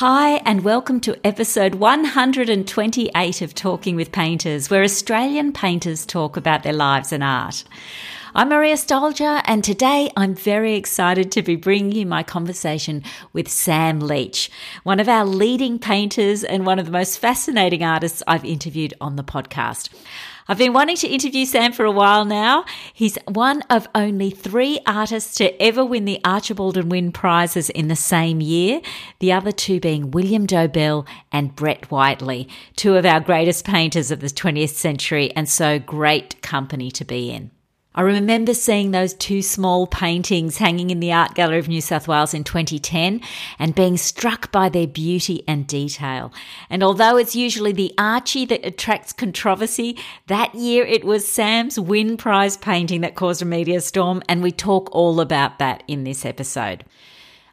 Hi, and welcome to episode 128 of Talking with Painters, where Australian painters talk about their lives and art. I'm Maria Stoljar, and today I'm very excited to be bringing you my conversation with Sam Leach, one of our leading painters and one of the most fascinating artists I've interviewed on the podcast. I've been wanting to interview Sam for a while now. He's one of only three artists to ever win the Archibald and Wynne prizes in the same year, the other two being William Dobell and Brett Whiteley, two of our greatest painters of the 20th century, and so great company to be in. I remember seeing those two small paintings hanging in the Art Gallery of New South Wales in 2010 and being struck by their beauty and detail. And although it's usually the Archie that attracts controversy, that year it was Sam's Wynne Prize painting that caused a media storm, and we talk all about that in this episode.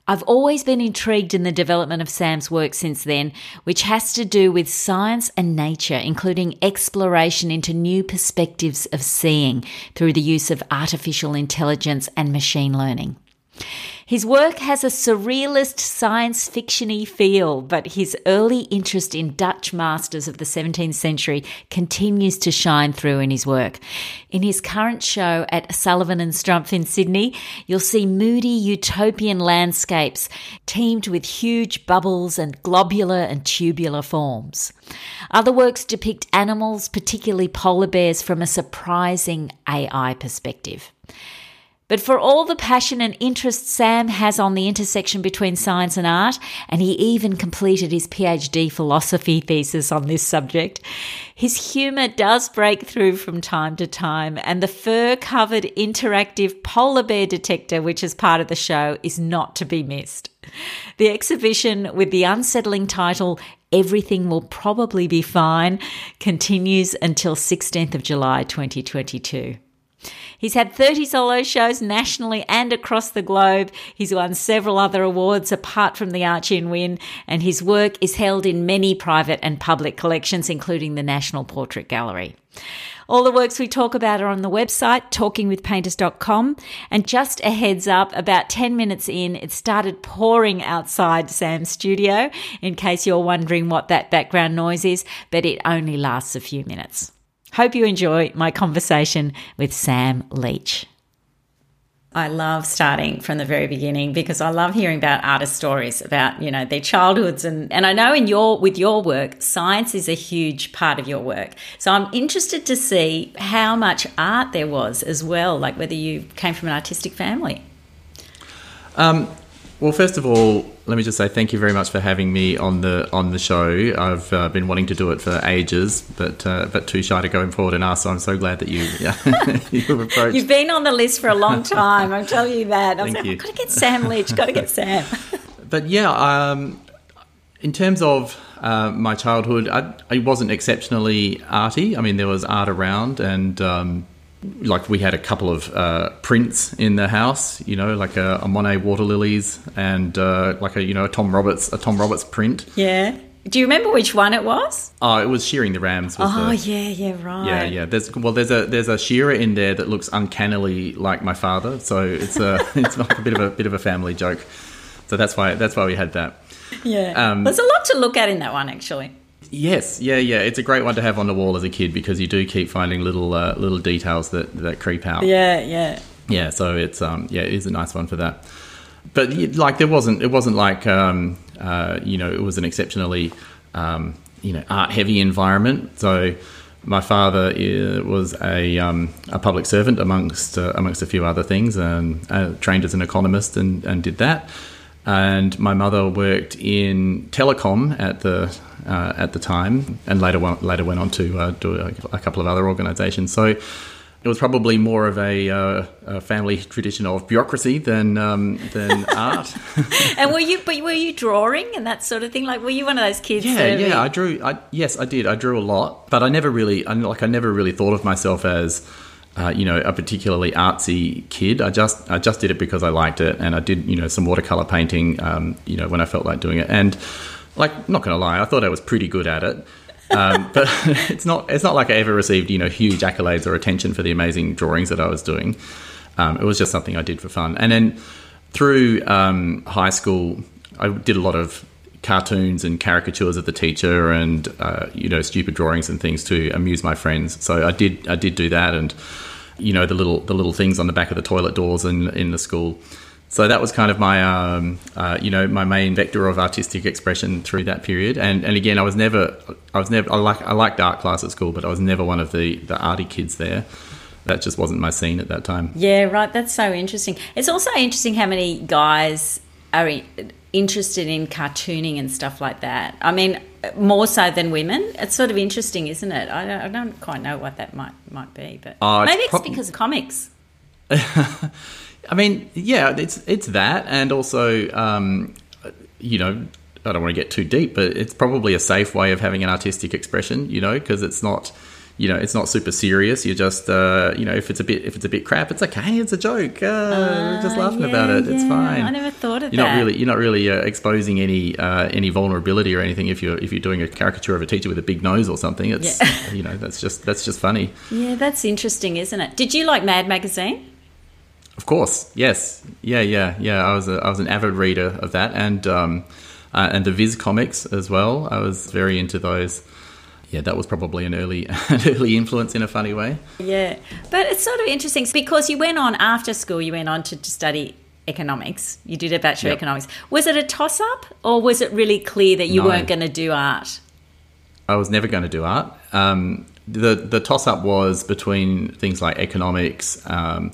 I've always been intrigued in the development of Sam's work since then, which has to do with science and nature, including exploration into new perspectives of seeing through the use of artificial intelligence and machine learning. His work has a surrealist science fictiony feel, but his early interest in Dutch masters of the 17th century continues to shine through in his work. In his current show at Sullivan and Strumpf in Sydney, you'll see moody utopian landscapes teamed with huge bubbles and globular and tubular forms. Other works depict animals, particularly polar bears, from a surprising AI perspective. But for all the passion and interest Sam has on the intersection between science and art, and he even completed his PhD philosophy thesis on this subject, his humour does break through from time to time, and the fur covered interactive polar bear detector, which is part of the show, is not to be missed. The exhibition with the unsettling title Everything Will Probably Be Fine continues until 16th of July 2022. He's had 30 solo shows nationally and across the globe. He's won several other awards apart from the Archie and Wynne, and his work is held in many private and public collections, including the National Portrait Gallery. All the works we talk about are on the website, talkingwithpainters.com. And just a heads up, about 10 minutes in, it started pouring outside Sam's studio, in case you're wondering what that background noise is, but it only lasts a few minutes. Hope you enjoy my conversation with Sam Leach. I love starting from the very beginning because I love hearing about artist stories about, you know, their childhoods and and I know in your with your work, science is a huge part of your work. So I'm interested to see how much art there was as well, like whether you came from an artistic family. Um, well, first of all, let me just say thank you very much for having me on the on the show. I've uh, been wanting to do it for ages, but uh, but too shy to go forward and ask. So I'm so glad that you yeah, you've approached. You've been on the list for a long time. I'm telling you that. I was like, I've got to get Sam Leach. Got to get Sam. but yeah, um, in terms of uh, my childhood, I, I, wasn't exceptionally arty. I mean, there was art around, and um, like we had a couple of uh, prints in the house, you know, like a, a Monet water lilies and uh, like a you know a Tom Roberts a Tom Roberts print. Yeah. Do you remember which one it was? Oh, it was shearing the rams. oh the, yeah, yeah, right. Yeah, yeah. There's well, there's a there's a shearer in there that looks uncannily like my father, so it's a it's like a bit of a bit of a family joke. So that's why that's why we had that. Yeah, um, there's a lot to look at in that one actually. Yes, yeah, yeah. It's a great one to have on the wall as a kid because you do keep finding little uh, little details that that creep out. Yeah, yeah. Yeah, so it's um yeah, it is a nice one for that. But like there wasn't it wasn't like um uh you know, it was an exceptionally um you know, art heavy environment. So my father uh, was a, um, a public servant amongst uh, amongst a few other things, and uh, trained as an economist and, and did that and my mother worked in telecom at the uh, at the time, and later went, later went on to uh, do a, a, couple of other organisations. So it was probably more of a, uh, a family tradition of bureaucracy than um, than art. and were you but were you drawing and that sort of thing? Like were you one of those kids? Yeah, yeah. I drew. I, yes, I did. I drew a lot, but I never really. I, like I never really thought of myself as uh, you know, a particularly artsy kid. I just I just did it because I liked it, and I did you know some watercolor painting, um, you know, when I felt like doing it. And like, not gonna lie, I thought I was pretty good at it. Um, but it's not it's not like I ever received you know huge accolades or attention for the amazing drawings that I was doing. Um, it was just something I did for fun. And then through um, high school, I did a lot of cartoons and caricatures of the teacher and uh, you know stupid drawings and things to amuse my friends. So I did I did do that and you know the little the little things on the back of the toilet doors in in the school. So that was kind of my um, uh, you know my main vector of artistic expression through that period. And and again I was never I was never I like I liked art class at school, but I was never one of the the arty kids there that just wasn't my scene at that time. Yeah, right. That's so interesting. It's also interesting how many guys are interested in cartooning and stuff like that. I mean, more so than women. It's sort of interesting, isn't it? I don't, I don't quite know what that might might be, but uh, maybe it's, it's because of comics. I mean, yeah, it's it's that, and also, um, you know, I don't want to get too deep, but it's probably a safe way of having an artistic expression, you know, because it's not you know, it's not super serious. You're just, uh, you know, if it's a bit, if it's a bit crap, it's okay. It's a joke. Uh, uh, just laughing yeah, about it. It's fine. I never thought of you're that. Not really, you're not really uh, exposing any uh, any vulnerability or anything. If you're if you're doing a caricature of a teacher with a big nose or something, it's yeah. you know that's just that's just funny. Yeah, that's interesting, isn't it? Did you like Mad Magazine? Of course, yes, yeah, yeah, yeah. I was a, I was an avid reader of that, and um, uh, and the Viz comics as well. I was very into those yeah, that was probably an early an early influence in a funny way. Yeah, but it's sort of interesting because you went on after school. You went on to, to study economics. You did a bachelor yep. economics. Was it a toss up, or was it really clear that you no. weren't going to do art? I was never going to do art. Um, the the toss up was between things like economics. Um,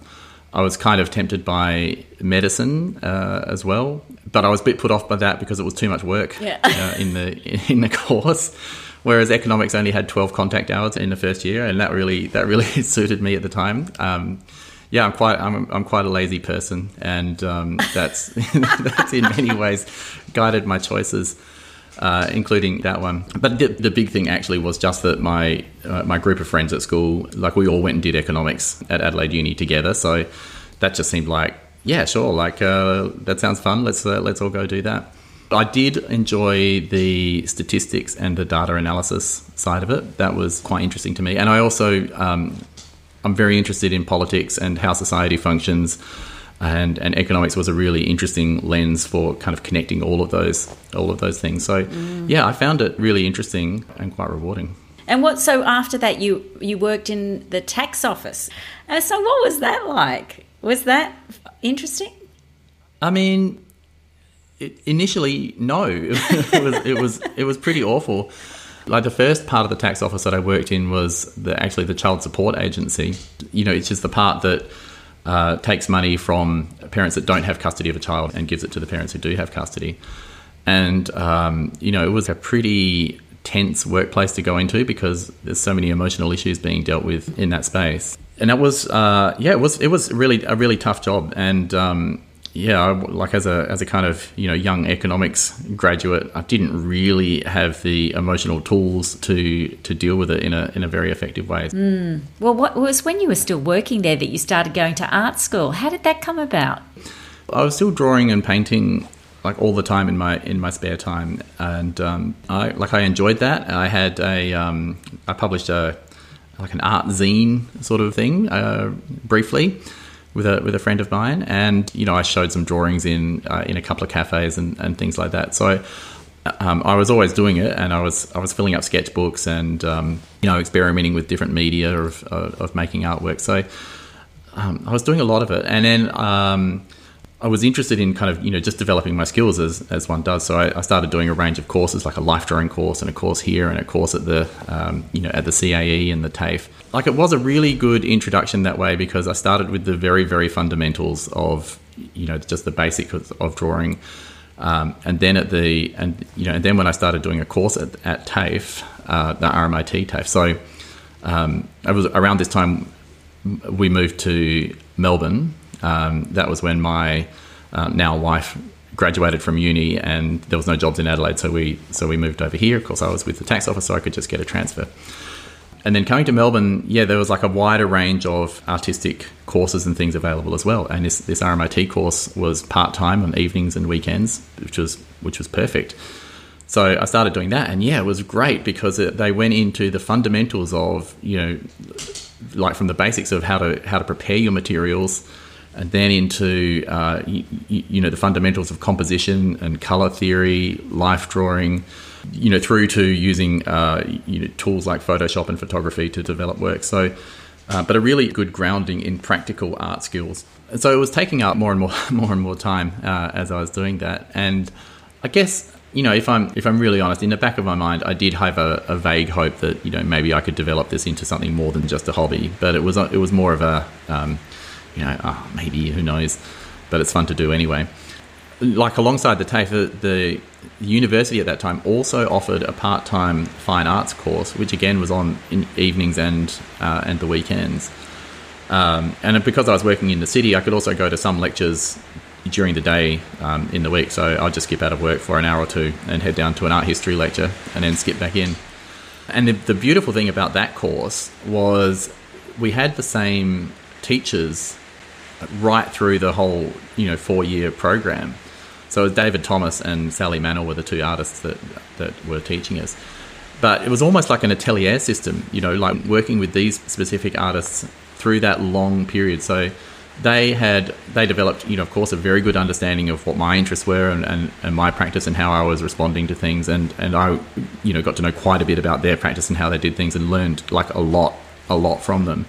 I was kind of tempted by medicine uh, as well, but I was a bit put off by that because it was too much work yeah. uh, in the in the course whereas economics only had 12 contact hours in the first year, and that really that really suited me at the time. Um, yeah, I'm quite I'm, I'm quite a lazy person, and um, that's that's in many ways guided my choices. Uh, including that one. But the, the, big thing actually was just that my uh, my group of friends at school, like we all went and did economics at Adelaide Uni together. So that just seemed like, yeah, sure, like uh, that sounds fun. Let's uh, let's all go do that. I did enjoy the statistics and the data analysis side of it. That was quite interesting to me. And I also, um, I'm very interested in politics and how society functions. And, and economics was a really interesting lens for kind of connecting all of those all of those things. So mm. yeah, I found it really interesting and quite rewarding. And what? So after that, you you worked in the tax office. Uh, so what was that like? Was that interesting? I mean, it, initially, no. it was it was it was pretty awful. Like the first part of the tax office that I worked in was the, actually the child support agency. You know, it's just the part that uh, takes money from parents that don't have custody of a child and gives it to the parents who do have custody. And um, you know, it was a pretty tense workplace to go into because there's so many emotional issues being dealt with in that space. And that was, uh, yeah, it was it was really a really tough job. And um, yeah, like as a as a kind of you know young economics graduate, I didn't really have the emotional tools to to deal with it in a in a very effective way. Mm. Well, what was when you were still working there that you started going to art school? How did that come about? I was still drawing and painting like all the time in my in my spare time, and um, I like I enjoyed that. I had a um, I published a like an art zine sort of thing uh, briefly with a with a friend of mine, and you know I showed some drawings in uh, in a couple of cafes and, and things like that. So um, I was always doing it, and I was I was filling up sketchbooks and um, you know experimenting with different media of of, of making artwork. So um, I was doing a lot of it, and then um, I was interested in kind of you know just developing my skills as, as one does. So I, I, started doing a range of courses, like a life drawing course and a course here and a course at the um, you know at the CAE and the TAFE. Like it was a really good introduction that way because I started with the very very fundamentals of you know just the basics of, drawing, um, and then at the and you know and then when I started doing a course at, at TAFE, uh, the RMIT TAFE. So um, it was around this time we moved to Melbourne um, that was when my uh, now wife graduated from uni and there was no jobs in Adelaide, so we so we moved over here. Of course, I was with the tax office, so I could just get a transfer. And then coming to Melbourne, yeah, there was like a wider range of artistic courses and things available as well. And this, this RMIT course was part time on evenings and weekends, which was which was perfect. So I started doing that, and yeah, it was great because it, they went into the fundamentals of you know, like from the basics of how to how to prepare your materials and then into uh, you, you, know the fundamentals of composition and color theory, life drawing, you know through to using uh, you know, tools like Photoshop and photography to develop work. So, uh, but a really good grounding in practical art skills. So it was taking up more and more, more and more time uh, as I was doing that, and I guess you know if I'm if I'm really honest, in the back of my mind, I did have a, a vague hope that you know maybe I could develop this into something more than just a hobby. But it was it was more of a um, you know, oh, maybe who knows, but it's fun to do anyway. Like alongside the TAFE, the, university at that time also offered a part-time fine arts course, which again was on in evenings and uh, and the weekends. Um, and because I was working in the city, I could also go to some lectures during the day um, in the week. So I'd just skip out of work for an hour or two and head down to an art history lecture and then skip back in. And the, the beautiful thing about that course was we had the same teachers right through the whole you know four year program. So David Thomas and Sally Mannell were the two artists that that were teaching us. But it was almost like an atelier system, you know, like working with these specific artists through that long period. So they had they developed, you know, of course, a very good understanding of what my interests were and, and, and my practice and how I was responding to things and, and I you know got to know quite a bit about their practice and how they did things and learned like a lot a lot from them.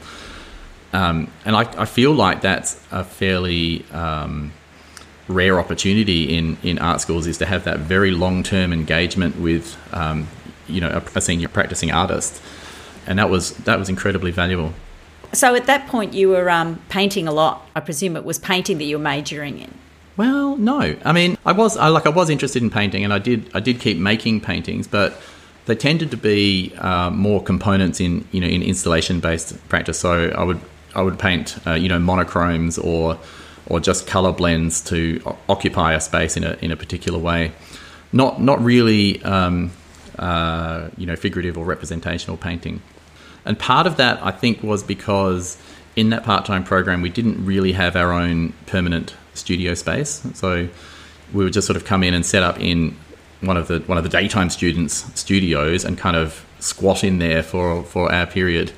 Um, and I, I, feel like that's a fairly um, rare opportunity in, in art schools is to have that very long term engagement with um, you know a, a, senior practicing artist, and that was that was incredibly valuable. So at that point, you were um, painting a lot. I presume it was painting that you were majoring in. Well, no. I mean, I was I, like I was interested in painting, and I did I did keep making paintings, but they tended to be uh, more components in you know in installation based practice. So I would I would paint, uh, you know, monochromes or or just color blends to occupy a space in a in a particular way. Not not really, um, uh, you know, figurative or representational painting. And part of that, I think, was because in that part time program we didn't really have our own permanent studio space. So we would just sort of come in and set up in one of the one of the daytime students' studios and kind of squat in there for for our period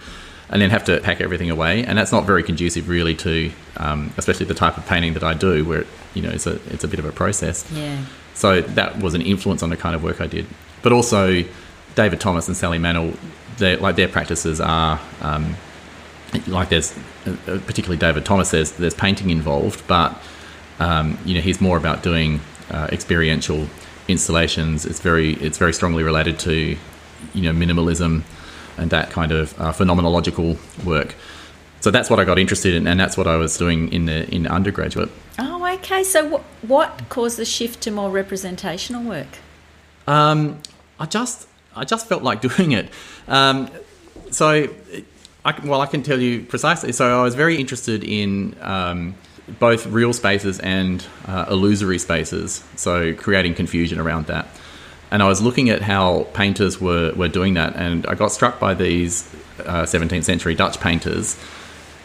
and then have to pack everything away. And that's not very conducive, really, to um, especially the type of painting that I do, where you know it's a it's a bit of a process. Yeah. So that was an influence on the kind of work I did. But also, David Thomas and Sally Mannell, like their practices are. Um, like there's uh, particularly David Thomas there's there's painting involved but um, you know he's more about doing uh, experiential installations it's very it's very strongly related to you know minimalism and that kind of uh, phenomenological work. So that's what I got interested in, and that's what I was doing in the in undergraduate. Oh, okay. So what what caused the shift to more representational work? Um, I just I just felt like doing it. Um, so, I, well, I can tell you precisely. So I was very interested in. Um, both real spaces and uh, illusory spaces, so creating confusion around that and I was looking at how painters were, were doing that, and I got struck by these uh, 17th century Dutch painters,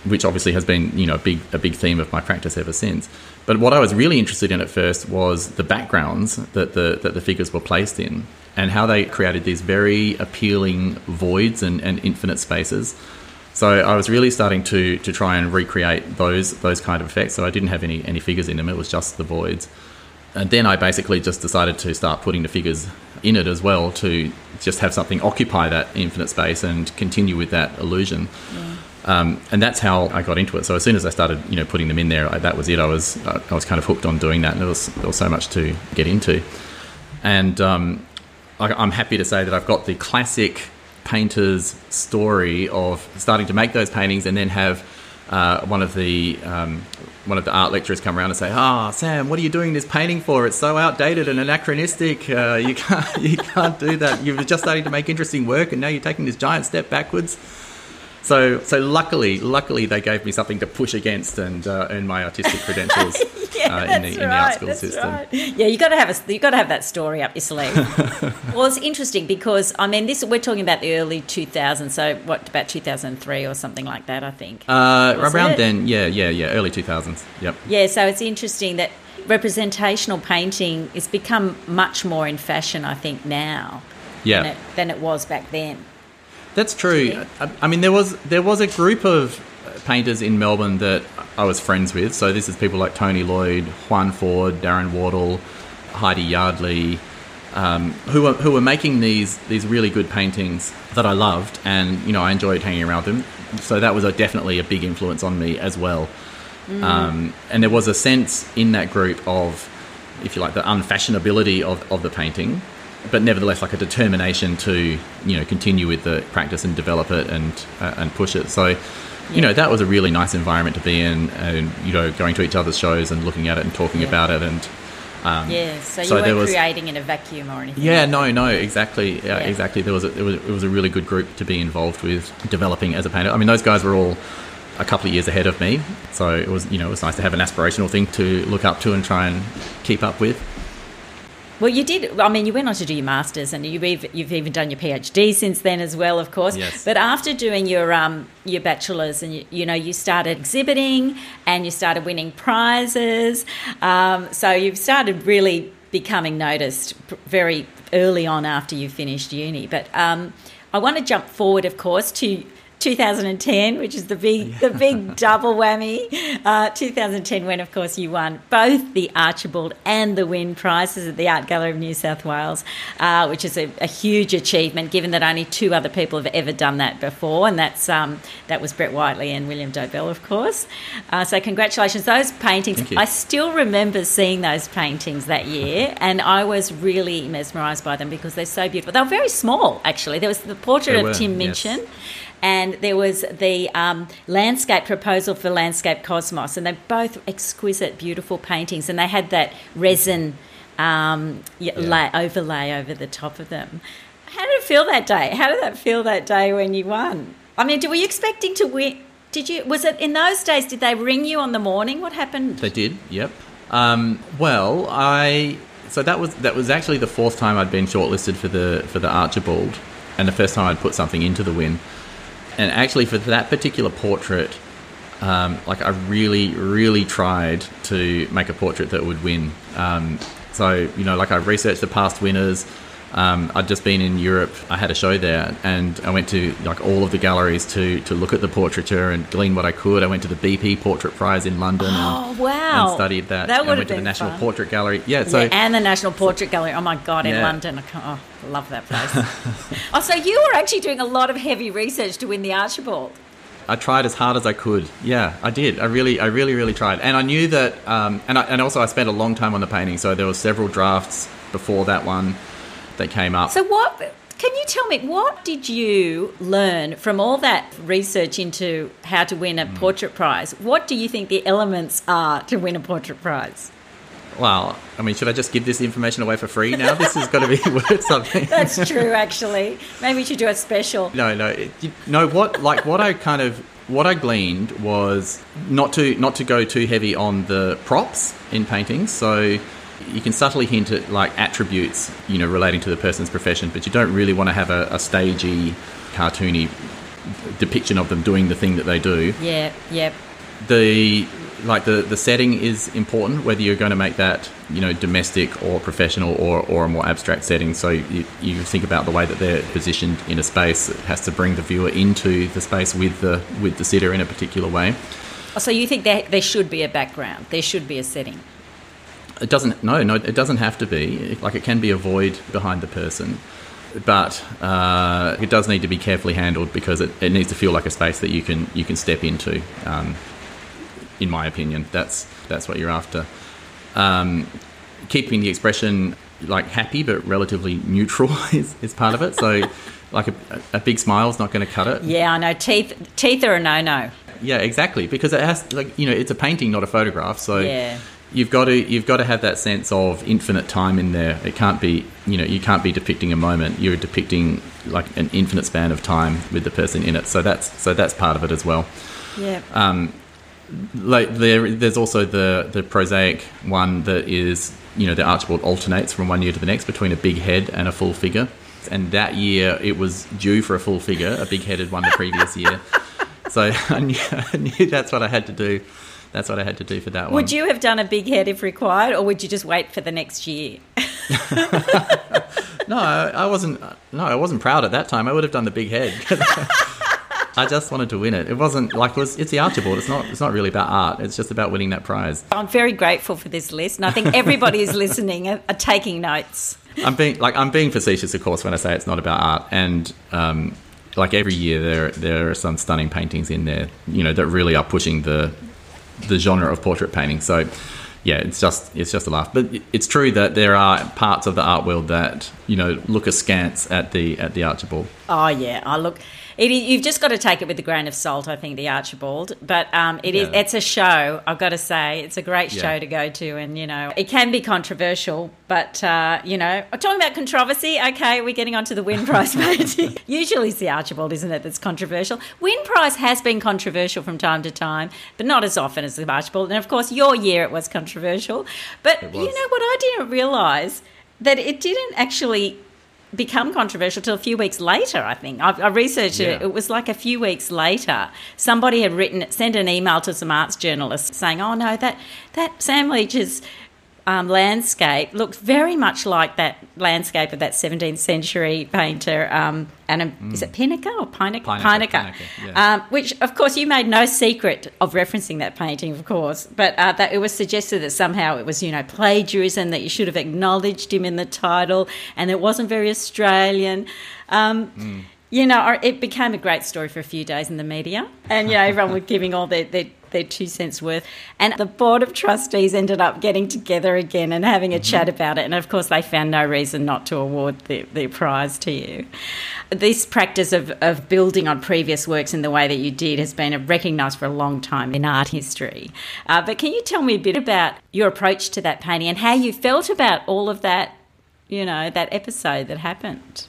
which obviously has been you know a big a big theme of my practice ever since. But what I was really interested in at first was the backgrounds that the that the figures were placed in, and how they created these very appealing voids and, and infinite spaces. So I was really starting to to try and recreate those those kind of effects. So I didn't have any any figures in them; it was just the voids and then I basically just decided to start putting the figures in it as well to just have something occupy that infinite space and continue with that illusion. Yeah. Um, and that's how I got into it. So as soon as I started, you know, putting them in there, I, that was it. I was I was kind of hooked on doing that, and there was there was so much to get into. And um, I, I'm happy to say that I've got the classic painter's story of starting to make those paintings and then have uh, one of the um, one of the art lecturers come around and say, "Ah, oh, Sam, what are you doing this painting for? It's so outdated and anachronistic. Uh, you can't you can't do that. You're just starting to make interesting work, and now you're taking this giant step backwards." So, so luckily, luckily they gave me something to push against and uh, earn my artistic credentials yeah, uh, in, the, in the art school system. Right. Yeah, you got to have a you got to have that story up your sleeve. well, it's interesting because I mean, this we're talking about the early 2000s. So, what about 2003 or something like that? I think uh, around it? then. Yeah, yeah, yeah, early 2000s. Yep. Yeah, so it's interesting that representational painting has become much more in fashion. I think now. Yeah. Than it, than it was back then. That's true. I, I, mean, there was there was a group of painters in Melbourne that I was friends with. So this is people like Tony Lloyd, Juan Ford, Darren Wardle, Heidi Yardley, um, who were who were making these these really good paintings that I loved, and you know I enjoyed hanging around them. So that was a, definitely a big influence on me as well. Mm. Um, and there was a sense in that group of, if you like, the unfashionability of, of the painting, but nevertheless like a determination to you know continue with the practice and develop it and uh, and push it. So. You know that was a really nice environment to be in, and you know going to each other's shows and looking at it and talking about it, and um, yeah, so you so weren't was, creating in a vacuum or anything. Yeah, no, no, exactly, yeah, yeah. exactly. There was, a, it was it was a really good group to be involved with developing as a painter. I mean, those guys were all a couple of years ahead of me, so it was you know it was nice to have an aspirational thing to look up to and try and keep up with. Well, you did. I mean, you went on to do your masters, and you've even, you've even done your PhD since then as well, of course. Yes. But after doing your um, your bachelor's, and you, you, know, you started exhibiting, and you started winning prizes. Um, so you've started really becoming noticed very early on after you finished uni. But um, I want to jump forward, of course, to 2010, which is the big the big double whammy. Uh, 2010, when of course you won both the Archibald and the Wynne prizes at the Art Gallery of New South Wales, uh, which is a, a, huge achievement, given that only two other people have ever done that before, and that's um, that was Brett Whiteley and William Dobell, of course. Uh, so congratulations, those paintings. I still remember seeing those paintings that year, and I was really mesmerised by them because they're so beautiful. They were very small, actually. There was the portrait of Tim Minchin. Yes and there was the um, landscape proposal for Landscape Cosmos, and they're both exquisite, beautiful paintings, and they had that resin um, yeah. lay, overlay over the top of them. How did it feel that day? How did that feel that day when you won? I mean, were you expecting to win? Did you? Was it in those days? Did they ring you on the morning? What happened? They did. Yep. Um, well, I so that was that was actually the fourth time I'd been shortlisted for the for the Archibald, and the first time I'd put something into the Wynne and actually for that particular portrait, um, like I really, really tried to make a portrait that would win. Um, so you know, like I researched the past winners. Um, I'd just been in Europe. I had a show there, and I went to like all of the galleries to to look at the portraiture and glean what I could. I went to the BP Portrait Prize in London. Oh and, wow! And studied that. That would have went to the National fun. Portrait Gallery. Yeah, so yeah, and the National Portrait Gallery. Oh my god, in yeah. London. I can't, oh, love that place. oh, so you were actually doing a lot of heavy research to win the Archibald. I tried as hard as I could. Yeah, I did. I really, I really, really tried. And I knew that. Um, and I, and also I spent a long time on the painting, so there were several drafts before that one that came up. So what? Can you tell me what did you learn from all that research into how to win a mm. portrait prize? What do you think the elements are to win a portrait prize? Well, I mean, should I just give this information away for free now? This has got to be worth something. That's true, actually. Maybe we should do a special. No, no, it, you what? Like what I kind of what I gleaned was not to not to go too heavy on the props in paintings. So you can subtly hint at like attributes, you know, relating to the person's profession, but you don't really want to have a, a stagey, cartoony depiction of them doing the thing that they do. Yeah, yep. The like the, the setting is important whether you're going to make that you know domestic or professional or, or a more abstract setting. So you, you think about the way that they're positioned in a space it has to bring the viewer into the space with the with the sitter in a particular way. Oh, so you think there, there should be a background there should be a setting? It doesn't no no it doesn't have to be. Like it can be a void behind the person but uh, it does need to be carefully handled because it, it needs to feel like a space that you can you can step into um, in my opinion. That's that's what you're after. Um, keeping the expression like happy but relatively neutral is, is part of it. So, like a, a big smile is not going to cut it. Yeah, I know. Teeth teeth are a no no. Yeah, exactly. Because it has like you know it's a painting, not a photograph. So yeah. you've got to you've got to have that sense of infinite time in there. It can't be you know you can't be depicting a moment. You're depicting like an infinite span of time with the person in it. So that's so that's part of it as well. Yeah. Um, like there, there's also the the prosaic one that is you know the Archibald alternates from one year to the next between a big head and a full figure, and that year it was due for a full figure. A big headed one the previous year, so I knew, I knew that's what I had to do. That's what I had to do for that one. Would you have done a big head if required, or would you just wait for the next year? no, I wasn't. No, I wasn't proud at that time. I would have done the big head. I just wanted to win it. It wasn't like it was. It's the Archibald. It's not. It's not really about art. It's just about winning that prize. I'm very grateful for this list, and I think everybody who's listening are, are, taking notes. I'm being like I'm being facetious, of course, when I say it's not about art. And um, like every year, there there are some stunning paintings in there. You know that really are pushing the the genre of portrait painting. So yeah, it's just it's just a laugh. But it's true that there are parts of the art world that you know look askance at the at the Archibald. Oh yeah, I look. It, you've just got to take it with a grain of salt, I think, the Archibald. But um, it yeah. is, it's a show, I've got to say. It's a great show yeah. to go to. And, you know, it can be controversial, but, uh, you know, talking about controversy, okay, we're getting onto the Wynne Prize painting. Usually it's the Archibald, isn't it, that's controversial. Wynne Prize has been controversial from time to time, but not as often as the Archibald. And, of course, your year it was controversial. But, was. you know what, I didn't realise that it didn't actually become controversial till a few weeks later. I think I, I researched yeah. it. It was like a few weeks later. Somebody had written, sent an email to some arts journalists saying, "Oh no, that that Sam Leach's um, landscape looked very much like that landscape of that 17th century painter, um, and mm. is it Pynacker or Pynacker? Pynacker, yeah. um, which, of course, you made no secret of referencing that painting, of course, but uh, that it was suggested that somehow it was, you know, plagiarism, that you should have acknowledged him in the title, and it wasn't very Australian. Mm you know, it became a great story for a few days in the media, and you know, everyone was giving all their, their their two cents worth. And the board of trustees ended up getting together again and having a mm-hmm. chat about it. And of course, they found no reason not to award the, the prize to you. This practice of, of building on previous works in the way that you did has been recognised for a long time in art history. Uh, but can you tell me a bit about your approach to that painting and how you felt about all of that, you know, that episode that happened?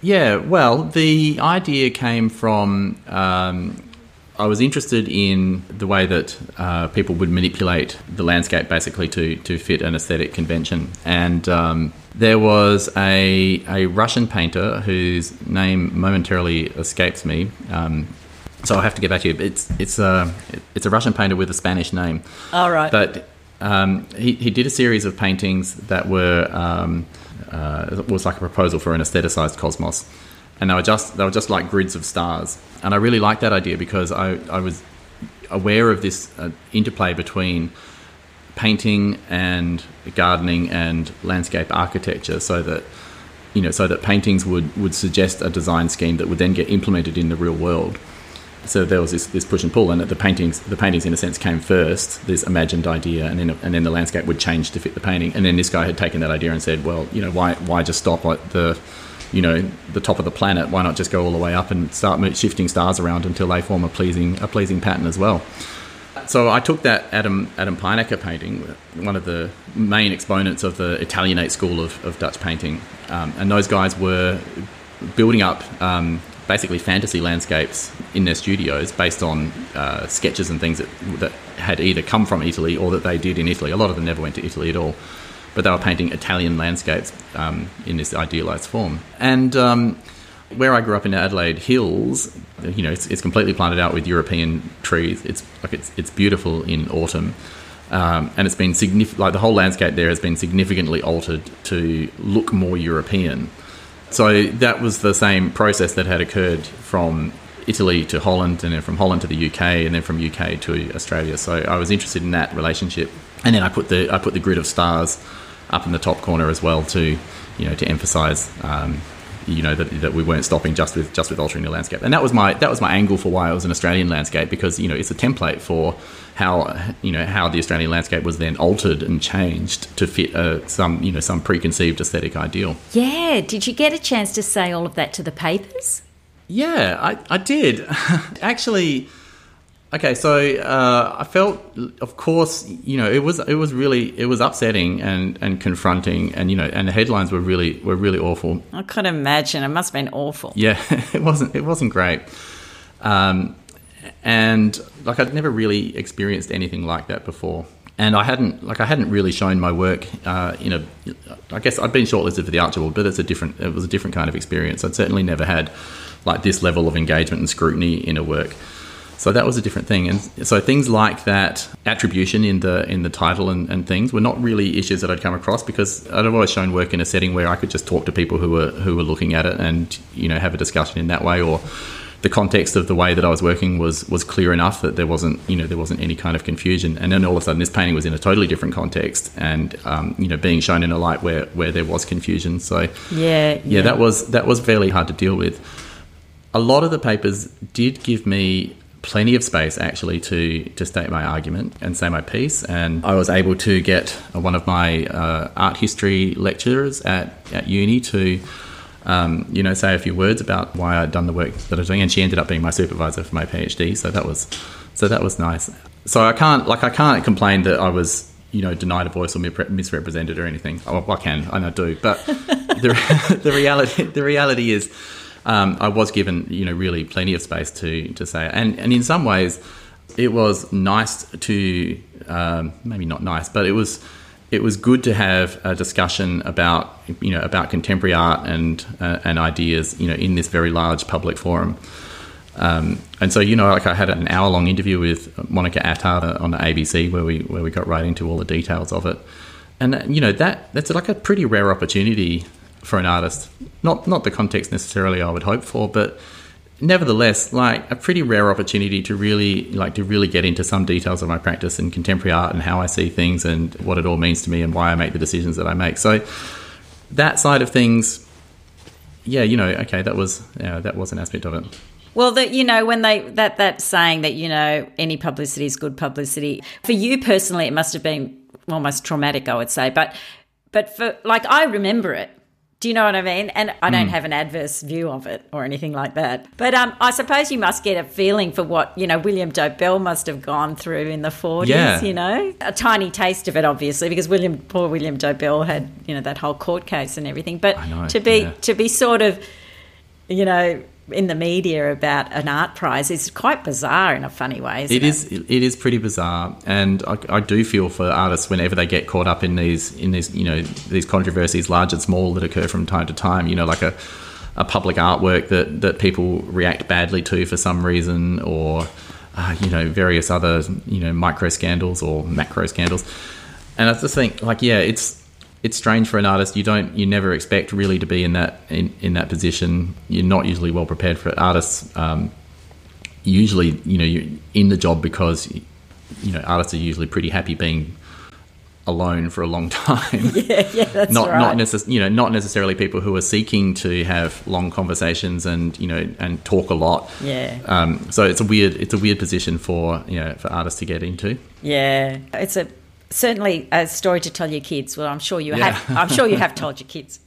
Yeah, well, the idea came from um, I was interested in the way that uh, people would manipulate the landscape basically to, to fit an aesthetic convention. And um, there was a, a Russian painter whose name momentarily escapes me. Um, so I'll have to get back to you. It's, it's, a, it's a Russian painter with a Spanish name. All right. But um, he, he did a series of paintings that were, um, uh, it was like a proposal for an aestheticized cosmos and they were just they were just like grids of stars. And I really liked that idea because I, I was aware of this uh, interplay between painting and gardening and landscape architecture, so that you know so that paintings would would suggest a design scheme that would then get implemented in the real world. So there was this, this push and pull, and the paintings the paintings in a sense came first, this imagined idea, and then and then the landscape would change to fit the painting. And then this guy had taken that idea and said, well, you know, why why just stop at the you know the top of the planet, why not just go all the way up and start shifting stars around until they form a pleasing a pleasing pattern as well? So I took that Adam Adam Pynacker painting, one of the main exponents of the Italianate school of, of Dutch painting, um, and those guys were building up um, basically fantasy landscapes in their studios based on uh, sketches and things that, that had either come from Italy or that they did in Italy. A lot of them never went to Italy at all but they were painting Italian landscapes um, in this idealized form. And um, where I grew up in Adelaide Hills, you know, it's, it's, completely planted out with European trees. It's like it's it's beautiful in autumn. Um, and it's been significant. Like the whole landscape there has been significantly altered to look more European. So that was the same process that had occurred from Italy to Holland, and then from Holland to the UK, and then from UK to Australia. So I was interested in that relationship, and then I put the I put the grid of stars up in the top corner as well to you know to emphasize um, you know that, that we weren't stopping just with just with altering the landscape and that was my that was my angle for why it was an Australian landscape because you know it's a template for how you know how the Australian landscape was then altered and changed to fit uh, some you know some preconceived aesthetic ideal. Yeah, did you get a chance to say all of that to the papers? Yeah, I, I did actually. Okay, so uh, I felt, of course, you know, it was it was really it was upsetting and, and confronting, and you know, and the headlines were really were really awful. I could imagine it must have been awful. Yeah, it wasn't it wasn't great, um, and like I'd never really experienced anything like that before, and I hadn't like I hadn't really shown my work uh, in a. I guess I'd been shortlisted for the Archibald, but it's a different. It was a different kind of experience. I'd certainly never had like this level of engagement and scrutiny in a work. So that was a different thing, and so things like that attribution in the in the title and, and things were not really issues that I'd come across because I'd always shown work in a setting where I could just talk to people who were who were looking at it and you know have a discussion in that way, or the context of the way that I was working was was clear enough that there wasn't you know there wasn't any kind of confusion. And then all of a sudden, this painting was in a totally different context, and um, you know being shown in a light where where there was confusion. So yeah, yeah, yeah, that was that was fairly hard to deal with. A lot of the papers did give me plenty of space actually to to state my argument and say my piece. And I was able to get one of my uh, art history lecturers at, at uni to um, you know say a few words about why I'd done the work that I was doing. And she ended up being my supervisor for my PhD so that was so that was nice. So I can't like I can't complain that I was you know denied a voice or misrepresented or anything. Oh, I can and I do. But the, the reality the reality is um, I was given, you know, really plenty of space to to say, and and in some ways, it was nice to um, maybe not nice, but it was it was good to have a discussion about you know about contemporary art and uh, and ideas, you know, in this very large public forum. Um, and so, you know, like I had an hour long interview with Monica Attard on the ABC where we where we got right into all the details of it. And you know that that's like a pretty rare opportunity for an artist. Not not the context necessarily I would hope for, but nevertheless, like a pretty rare opportunity to really like to really get into some details of my practice in contemporary art and how I see things and what it all means to me and why I make the decisions that I make. So that side of things, yeah, you know, okay, that was yeah, that was an aspect of it. Well, that you know, when they that that saying that you know any publicity is good publicity. For you personally, it must have been almost traumatic, I would say. But but for like I remember it do you know what I mean? And I don't mm. have an adverse view of it or anything like that. But um, I suppose you must get a feeling for what, you know, William Dobell must have gone through in the 40s, yeah. you know? A tiny taste of it, obviously, because William, poor William Dobell had, you know, that whole court case and everything. But know, to be yeah. to be sort of, you know, in the media about an art prize is quite bizarre in a funny way. It, it is. It is pretty bizarre, and I, I, do feel for artists whenever they get caught up in these in these you know these controversies, large and small, that occur from time to time. You know, like a a public artwork that that people react badly to for some reason, or uh, you know various other you know micro scandals or macro scandals. And I just think, like, yeah, it's it's strange for an artist. You don't, you never expect really to be in that in, in that position. You're not usually well prepared for it. artists. Um, usually, you know, you're in the job because you know artists are usually pretty happy being alone for a long time. Yeah, yeah, that's not right. not necess- you know not necessarily people who are seeking to have long conversations and you know and talk a lot. Yeah. Um, so it's a weird it's a weird position for you know for artists to get into. Yeah, it's a certainly a story to tell your kids. Well, I'm sure you yeah. have. I'm sure you have told your kids.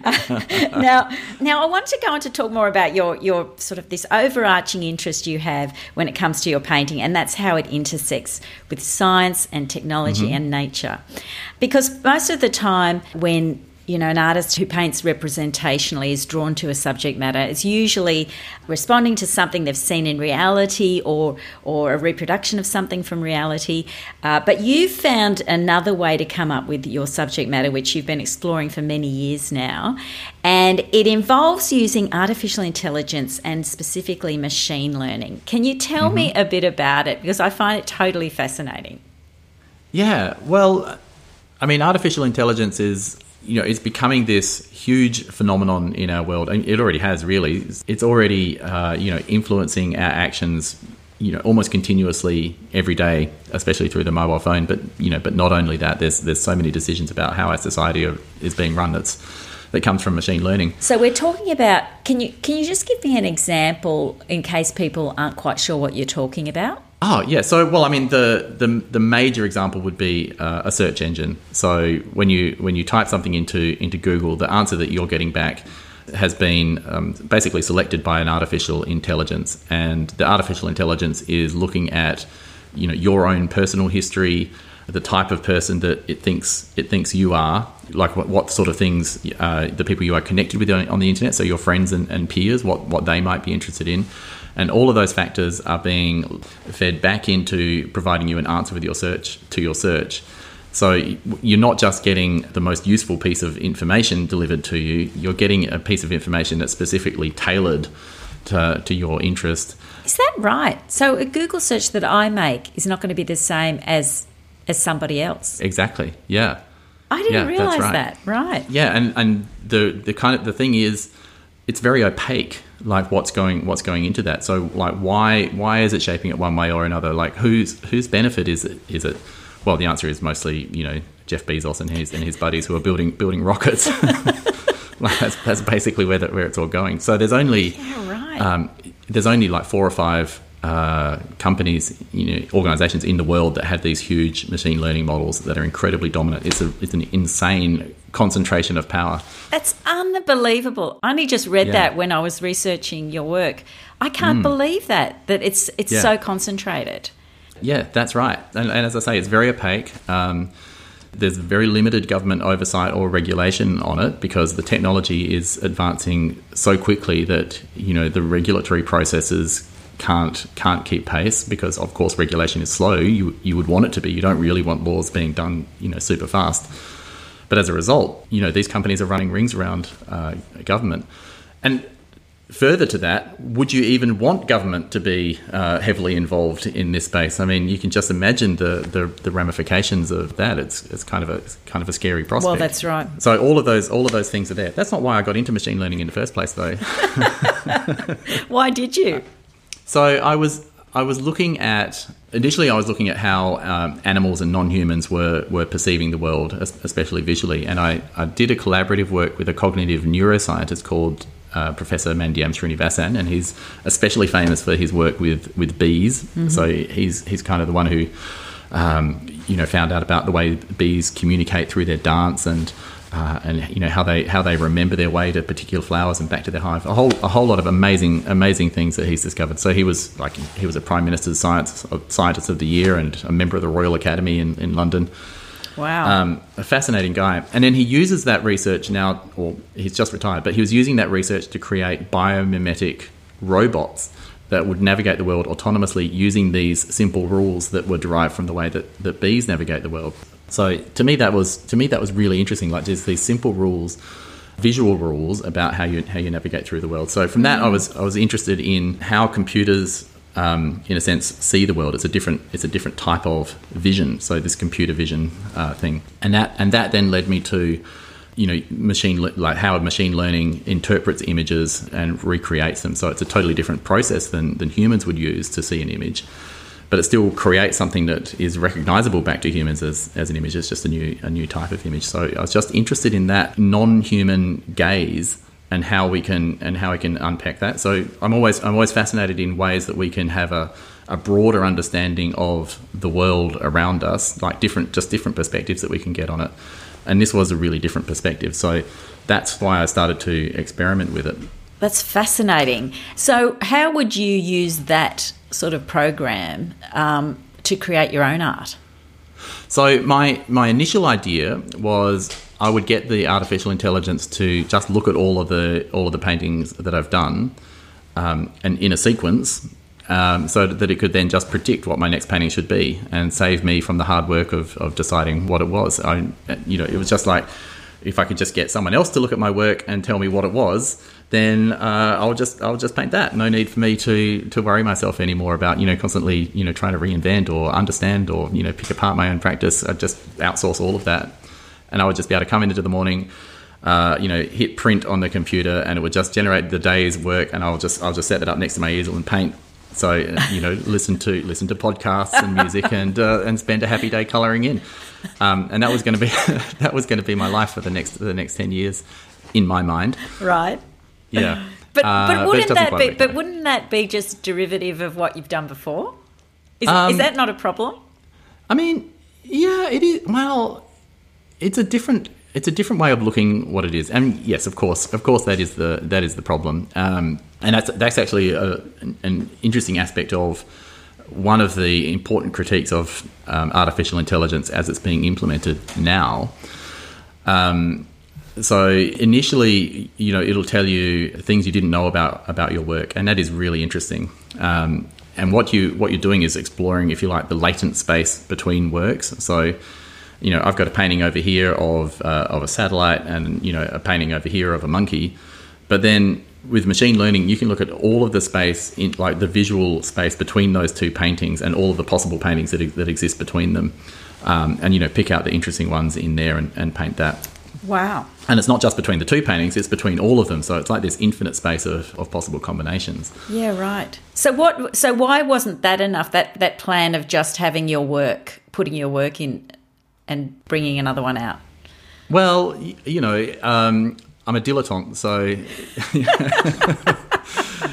now, now I want to go on to talk more about your your sort of this overarching interest you have when it comes to your painting, and that's how it intersects with science and technology mm-hmm. and nature. Because most of the time, when you know, an artist who paints representationally is drawn to a subject matter. It's usually responding to something they've seen in reality or or a reproduction of something from reality. Uh, but you've found another way to come up with your subject matter, which you've been exploring for many years now, and it involves using artificial intelligence and specifically machine learning. Can you tell mm-hmm. me a bit about it because I find it totally fascinating. Yeah, well, I mean, artificial intelligence is you know, it's becoming this huge phenomenon in our world, and it already has. Really, it's already uh, you know influencing our actions, you know, almost continuously every day, especially through the mobile phone. But you know, but not only that, there's there's so many decisions about how our society is being run that's that comes from machine learning. So we're talking about. Can you can you just give me an example in case people aren't quite sure what you're talking about? Oh yeah, so well, I mean, the the, the major example would be uh, a search engine. So when you when you type something into into Google, the answer that you're getting back has been um, basically selected by an artificial intelligence, and the artificial intelligence is looking at you know your own personal history, the type of person that it thinks it thinks you are, like what, what sort of things uh, the people you are connected with on, on the internet, so your friends and, and peers, what what they might be interested in and all of those factors are being fed back into providing you an answer with your search to your search. So you're not just getting the most useful piece of information delivered to you, you're getting a piece of information that's specifically tailored to, to your interest. Is that right? So a Google search that I make is not going to be the same as as somebody else. Exactly. Yeah. I didn't yeah, realize right. that. Right. Yeah, and and the the kind of the thing is it's very opaque like what's going what's going into that. So like why why is it shaping it one way or another? Like whose whose benefit is it is it? Well the answer is mostly you know Jeff Bezos and his and his buddies who are building building rockets. Like that's, that's basically where the, where it's all going. So there's only Yeah, right. um, there's only like four or five uh, companies, you know, organizations in the world that have these huge machine learning models that are incredibly dominant. It's a it's an insane concentration of power. That's unbelievable. I only just read Yeah. that when I was researching your work. I can't believe that that it's it's Yeah. so concentrated. Yeah, that's right. And, and as I say, it's very opaque. Um, there's very limited government oversight or regulation on it because the technology is advancing so quickly that you know the regulatory processes can't can't keep pace because of course regulation is slow. You you would want it to be. You don't really want laws being done you know super fast. But as a result, you know these companies are running rings around uh, government, and further to that, would you even want government to be uh, heavily involved in this space? I mean, you can just imagine the, the, the ramifications of that. It's, it's kind of a kind of a scary prospect. Well, that's right. So all of those all of those things are there. That's not why I got into machine learning in the first place, though. Why did you? So I was I was looking at initially I was looking at how um, animals and non-humans were were perceiving the world, especially visually, and I, I did a collaborative work with a cognitive neuroscientist called uh, Professor Mandyam Srinivasan, and he's especially famous for his work with with bees. So he's he's kind of the one who um, you know found out about the way bees communicate through their dance. And uh, and you know how they how they remember their way to particular flowers and back to their hive. A whole a whole lot of amazing amazing things that he's discovered. So he was like he was a prime minister's science scientist of the year and a member of the Royal Academy in, in London. Wow. Um, a fascinating guy. And then he uses that research now, or he's just retired, but he was using that research to create biomimetic robots that would navigate the world autonomously using these simple rules that were derived from the way that, that bees navigate the world. So to me that was to me that was really interesting. Like just these simple rules, visual rules about how you how you navigate through the world. So from that I was I was interested in how computers um, in a sense, see the world. It's a different, it's a different type of vision. So this computer vision uh, thing, and that, and that then led me to, you know, machine le- like how machine learning interprets images and recreates them. So it's a totally different process than than humans would use to see an image, but it still creates something that is recognizable back to humans as, as an image. It's just a new a new type of image. So I was just interested in that non-human gaze and how we can and how we can unpack that. So I'm always I'm always fascinated in ways that we can have a, a broader understanding of the world around us, like different just different perspectives that we can get on it. And this was a really different perspective. So that's why I started to experiment with it. That's fascinating. So, how would you use that sort of program um, to create your own art? So my my initial idea was I would get the artificial intelligence to just look at all of the all of the paintings that I've done, um, and in a sequence, um, so that it could then just predict what my next painting should be and save me from the hard work of, of deciding what it was. I, you know, it was just like if I could just get someone else to look at my work and tell me what it was, then uh, I'll just I'll just paint that. No need for me to to worry myself anymore about you know constantly you know trying to reinvent or understand or you know pick apart my own practice. I just outsource all of that, and I would just be able to come into the morning. Uh, you know, hit print on the computer, and it would just generate the day's work, and I'll just I'll just set that up next to my easel and paint. So you know, listen to listen to podcasts and music, and uh, and spend a happy day coloring in. Um, and that was going to be that was going to be my life for the next the next ten years, in my mind. Right. Yeah. But, Uh, but wouldn't doesn't that be? But that wouldn't that be just derivative of what you've done before? Is, Um, is that not a problem? I mean, yeah, it is. Well, it's a different it's a different way of looking what it is. And yes, of course, of course, that is the that is the problem. Um, and that's that's actually a, an, an interesting aspect of one of the important critiques of um, artificial intelligence as it's being implemented now. Um, so initially, you know, it'll tell you things you didn't know about about your work, and that is really interesting. Um, and what you what you're doing is exploring, if you like, the latent space between works. So, you know, I've got a painting over here of uh, of a satellite, and you know, a painting over here of a monkey. But then with machine learning, you can look at all of the space, in, like the visual space between those two paintings, and all of the possible paintings that that exist between them, um, and you know, pick out the interesting ones in there and, and paint that Wow. And it's not just between the two paintings, it's between all of them. So it's like this infinite space of, of possible combinations. Yeah, right. So what so why wasn't that enough that that plan of just having your work, putting your work in and bringing another one out? Well, you know, um, I'm a dilettante, so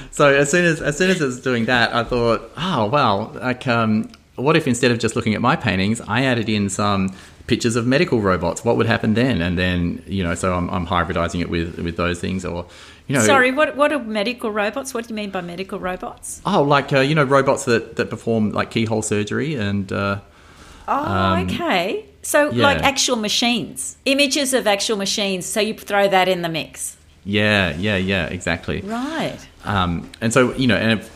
so as soon as as soon as I was doing that, I thought, oh wow, like um, what if instead of just looking at my paintings, I added in some pictures of medical robots? What would happen then? And then you know, so I'm, I'm hybridizing it with with those things, or you know, sorry, what what are medical robots? What do you mean by medical robots? Oh, like uh, you know, robots that that perform like keyhole surgery and. Uh, oh, um, okay. So, yeah. like actual machines, images of actual machines. So you throw that in the mix. Yeah, yeah, yeah, exactly. Right. Um, and so you know, and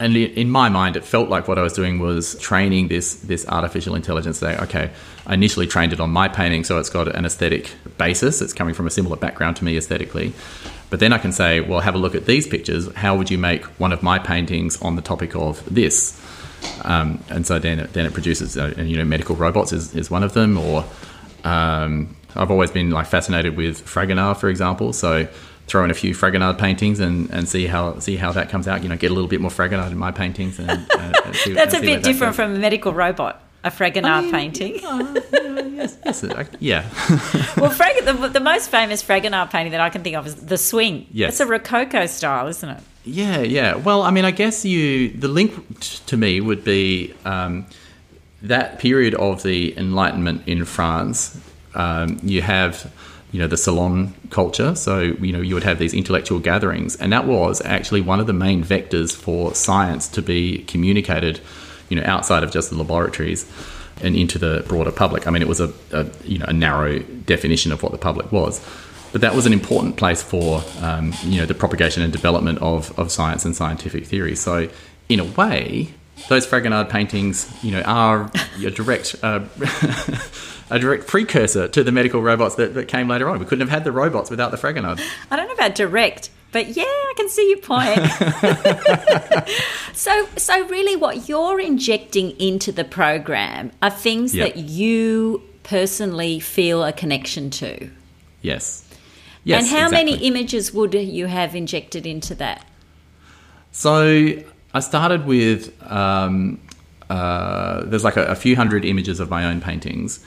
and in my mind, it felt like what I was doing was training this this artificial intelligence. Saying, okay, I initially trained it on my painting, so it's got an aesthetic basis. It's coming from a similar background to me aesthetically. But then I can say, well, have a look at these pictures. How would you make one of my paintings on the topic of this? Um, and so then it, then it produces, uh, and you know, medical robots is, is one of them. Or um, I've always been like fascinated with Fragonard, for example. So throw in a few Fragonard paintings and, and see how see how that comes out. You know, get a little bit more Fragonard in my paintings. And, uh, and see, That's and a bit different from a medical robot. A Fragonard I mean, painting. Uh, yes, yes, uh, yeah. well, Frag- the, the, most famous Fragonard painting that I can think of is The Swing. Yes. It's a Rococo style, isn't it? Yeah, yeah. Well, I mean, I guess you the link t- to me would be um, that period of the Enlightenment in France. Um, you have, you know, the salon culture. So you know, you would have these intellectual gatherings, and that was actually one of the main vectors for science to be communicated, you know, outside of just the laboratories and into the broader public. I mean, it was a, a you know a narrow definition of what the public was. But that was an important place for um, you know the propagation and development of, of science and scientific theory. So in a way, those Fragonard paintings, you know, are a direct uh, a direct precursor to the medical robots that, that came later on. We couldn't have had the robots without the Fragonard. I don't know about direct, but yeah, I can see your point. so, so really, what you're injecting into the program are things yep. that you personally feel a connection to. Yes. Yes, and how exactly. many images would you have injected into that? So I started with um, uh, there's like a, a, few hundred images of my own paintings,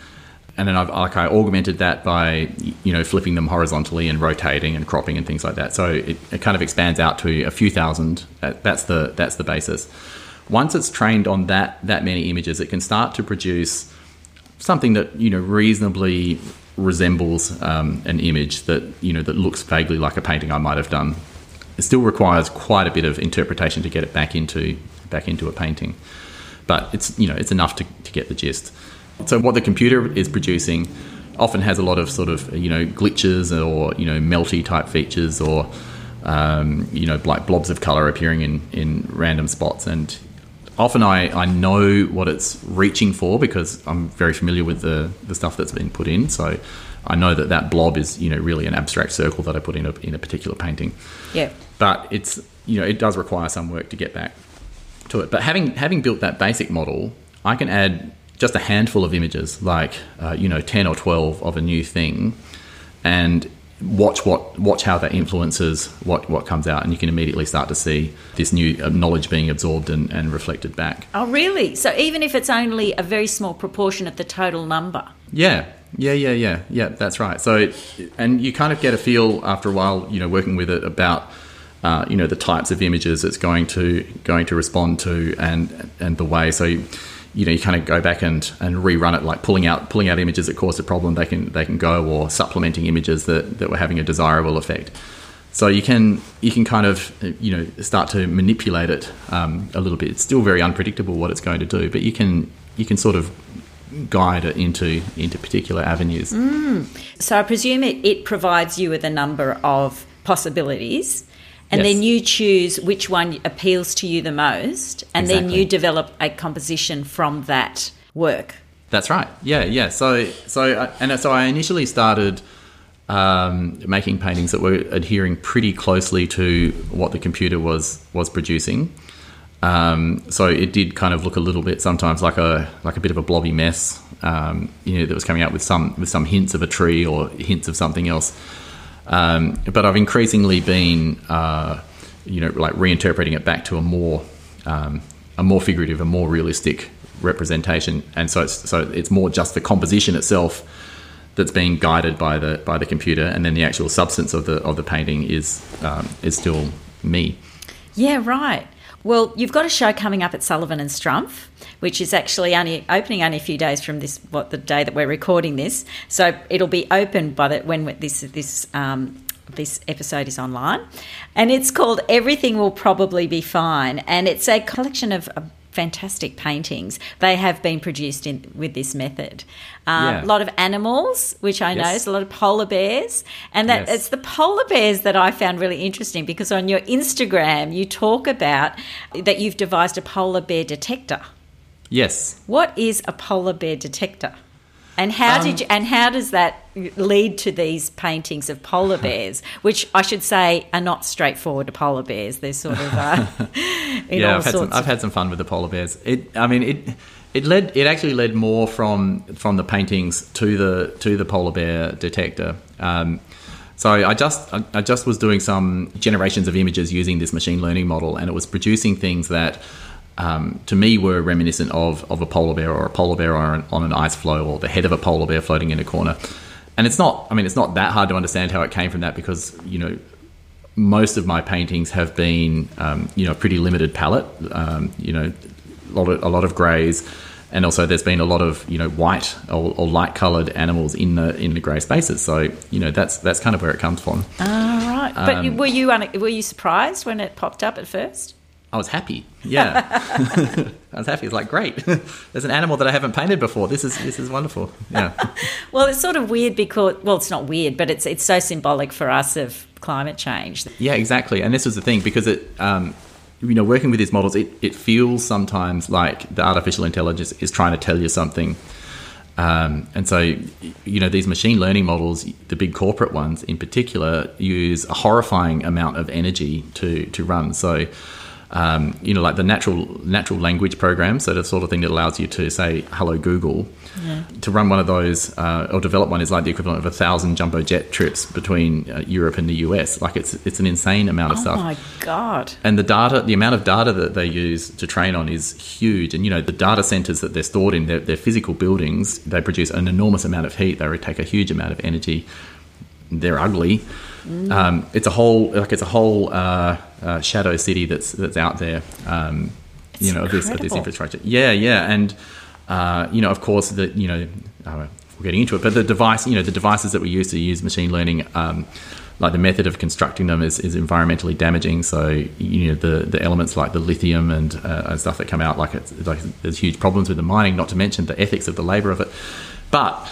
and then I've like I augmented that by you know flipping them horizontally and rotating and cropping and things like that. So it, it kind of expands out to a few thousand. That's the that's the basis. Once it's trained on that that many images, it can start to produce something that you know reasonably resembles um, an image that you know that looks vaguely like a painting I might have done. It still requires quite a bit of interpretation to get it back into back into a painting, but it's you know it's enough to, to get the gist. So what the computer is producing often has a lot of sort of you know glitches or you know melty type features or um, you know like blobs of color appearing in in random spots and often I, I know what it's reaching for because I'm very familiar with the, the stuff that's been put in. So I know that that blob is, you know, really an abstract circle that I put in a, in a particular painting. Yeah. But it's, you know, it does require some work to get back to it. But having, having built that basic model, I can add just a handful of images, like, uh, you know, 10 or 12 of a new thing. And watch what watch how that influences what what comes out. And you can immediately start to see this new uh, knowledge being absorbed and, and reflected back. Oh really? So even if it's only a very small proportion of the total number? Yeah. Yeah yeah yeah. Yeah that's right. So it, and you kind of get a feel after a while you know working with it about uh, you know the types of images it's going to going to respond to and and the way. So you, you know you kind of go back and, and rerun it like pulling out pulling out images that caused a problem they can they can go or supplementing images that, that were having a desirable effect. So you can you can kind of you know start to manipulate it um, a little bit. It's still very unpredictable what it's going to do but you can you can sort of guide it into into particular avenues. Mm. so I presume it, it provides you with a number of possibilities and yes. then you choose which one appeals to you the most, and exactly. then you develop a composition from that work. That's right. Yeah, yeah. So, so, uh, and so I initially started um, making paintings that were adhering pretty closely to what the computer was was producing. Um, so it did kind of look a little bit sometimes like a like a bit of a blobby mess. Um, you know, that was coming out with some with some hints of a tree or hints of something else. Um, but I've increasingly been, uh, you know, like reinterpreting it back to a more um, a more figurative, a more realistic representation, and so it's, so it's more just the composition itself that's being guided by the by the computer, and then the actual substance of the of the painting is um, is still me. Yeah, right. Well, you've got a show coming up at Sullivan and Strumpf, which is actually only opening only a few days from this what the day that we're recording this. So it'll be open by the when this this um, this episode is online, and it's called "Everything Will Probably Be Fine," and it's a collection of. Fantastic paintings. They have been produced in, with this method. Um, Yeah. A lot of animals, which I know is a lot of polar bears, and that Yes. it's the polar bears that I found really interesting because on your Instagram you talk about that you've devised a polar bear detector. Yes. What is a polar bear detector? And how Um, did you, and how does that lead to these paintings of polar bears, which I should say are not straightforward to polar bears. They're sort of uh, yeah, I've had, some, I've had some fun with the polar bears. It, I mean, it it led it actually led more from from the paintings to the to the polar bear detector. Um, so I just I, I just was doing some generations of images using this machine learning model, and it was producing things that. Um, to me, were reminiscent of, of a polar bear or a polar bear on an, on an ice floe or the head of a polar bear floating in a corner. And it's not, I mean, it's not that hard to understand how it came from that because, you know, most of my paintings have been, um, you know, pretty limited palette. Um, you know, a lot of a lot of greys, and also there's been a lot of you know white or, or light coloured animals in the in the grey spaces. So you know that's that's kind of where it comes from. Ah, right. But Um, were you were you surprised when it popped up at first? I was happy. Yeah, I was happy. It's like great. there's an animal that I haven't painted before. This is this is wonderful. Yeah. Well, it's sort of weird because well, it's not weird, but it's it's so symbolic for us of climate change. Yeah, exactly. And this was the thing because it, um, you know, working with these models, it, it feels sometimes like the artificial intelligence is trying to tell you something. Um, and so, you know, these machine learning models, the big corporate ones in particular, use a horrifying amount of energy to to run. So, um, you know, like the natural natural language program, so the sort of thing that allows you to say "Hello Google." To run one of those uh, or develop one is like the equivalent of a thousand jumbo jet trips between uh, Europe and the US. Like it's it's an insane amount of Oh stuff Oh my god! and the data, the amount of data that they use to train on is huge. And you know, the data centers that they're stored in, they're, they're physical buildings. They produce an enormous amount of heat. They take a huge amount of energy. They're ugly. Um, it's a whole like it's a whole uh, uh, shadow city that's that's out there. Um, you know, of this, of this infrastructure. Yeah, yeah, and uh, you know, of course, that you know, uh, we're getting into it, but the device, you know, the devices that we use to use machine learning. Um, like the method of constructing them is, is environmentally damaging. So you know the, the elements like the lithium and, uh, and stuff that come out, like it's like there's huge problems with the mining. Not to mention the ethics of the labour of it. But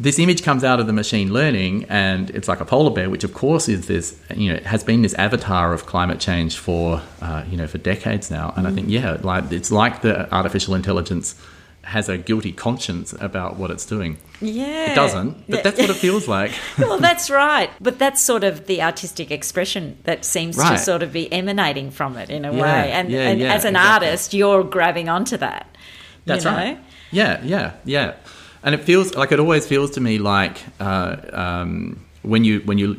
this image comes out of the machine learning, and it's like a polar bear, which of course is this you know has been this avatar of climate change for uh, you know for decades now. And I think yeah, like it's like the artificial intelligence has a guilty conscience about what it's doing. Yeah, It doesn't, but that's what it feels like. well, that's right. But that's sort of the artistic expression that seems to sort of be emanating from it in a Yeah, way. And, yeah, and yeah, as an exactly. artist, you're grabbing onto that. you That's know? right. Yeah, yeah, yeah. And it feels like it always feels to me like uh, um, when you when you're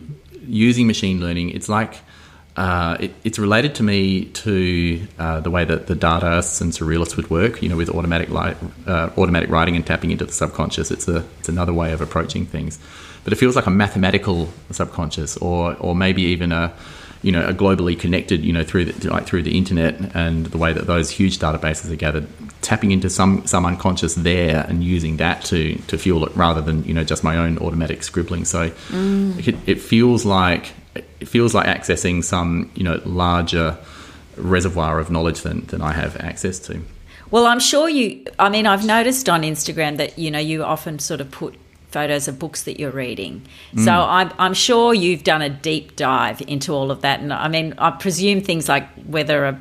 using machine learning, it's like uh, it, it's related to me to uh, the way that the Dadaists and surrealists would work. You know, with automatic light, uh, automatic writing and tapping into the subconscious. It's a it's another way of approaching things, but it feels like a mathematical subconscious, or or maybe even a you know, a globally connected, you know, through the, like through the internet and the way that those huge databases are gathered, tapping into some some unconscious there and using that to to fuel it rather than you know just my own automatic scribbling. So mm. it, it feels like it feels like accessing some you know larger reservoir of knowledge than than I have access to. Well, I'm sure you. I mean, I've noticed on Instagram that you know you often sort of put photos of books that you're reading. So I'm, I'm sure you've done a deep dive into all of that. And I mean, I presume things like whether a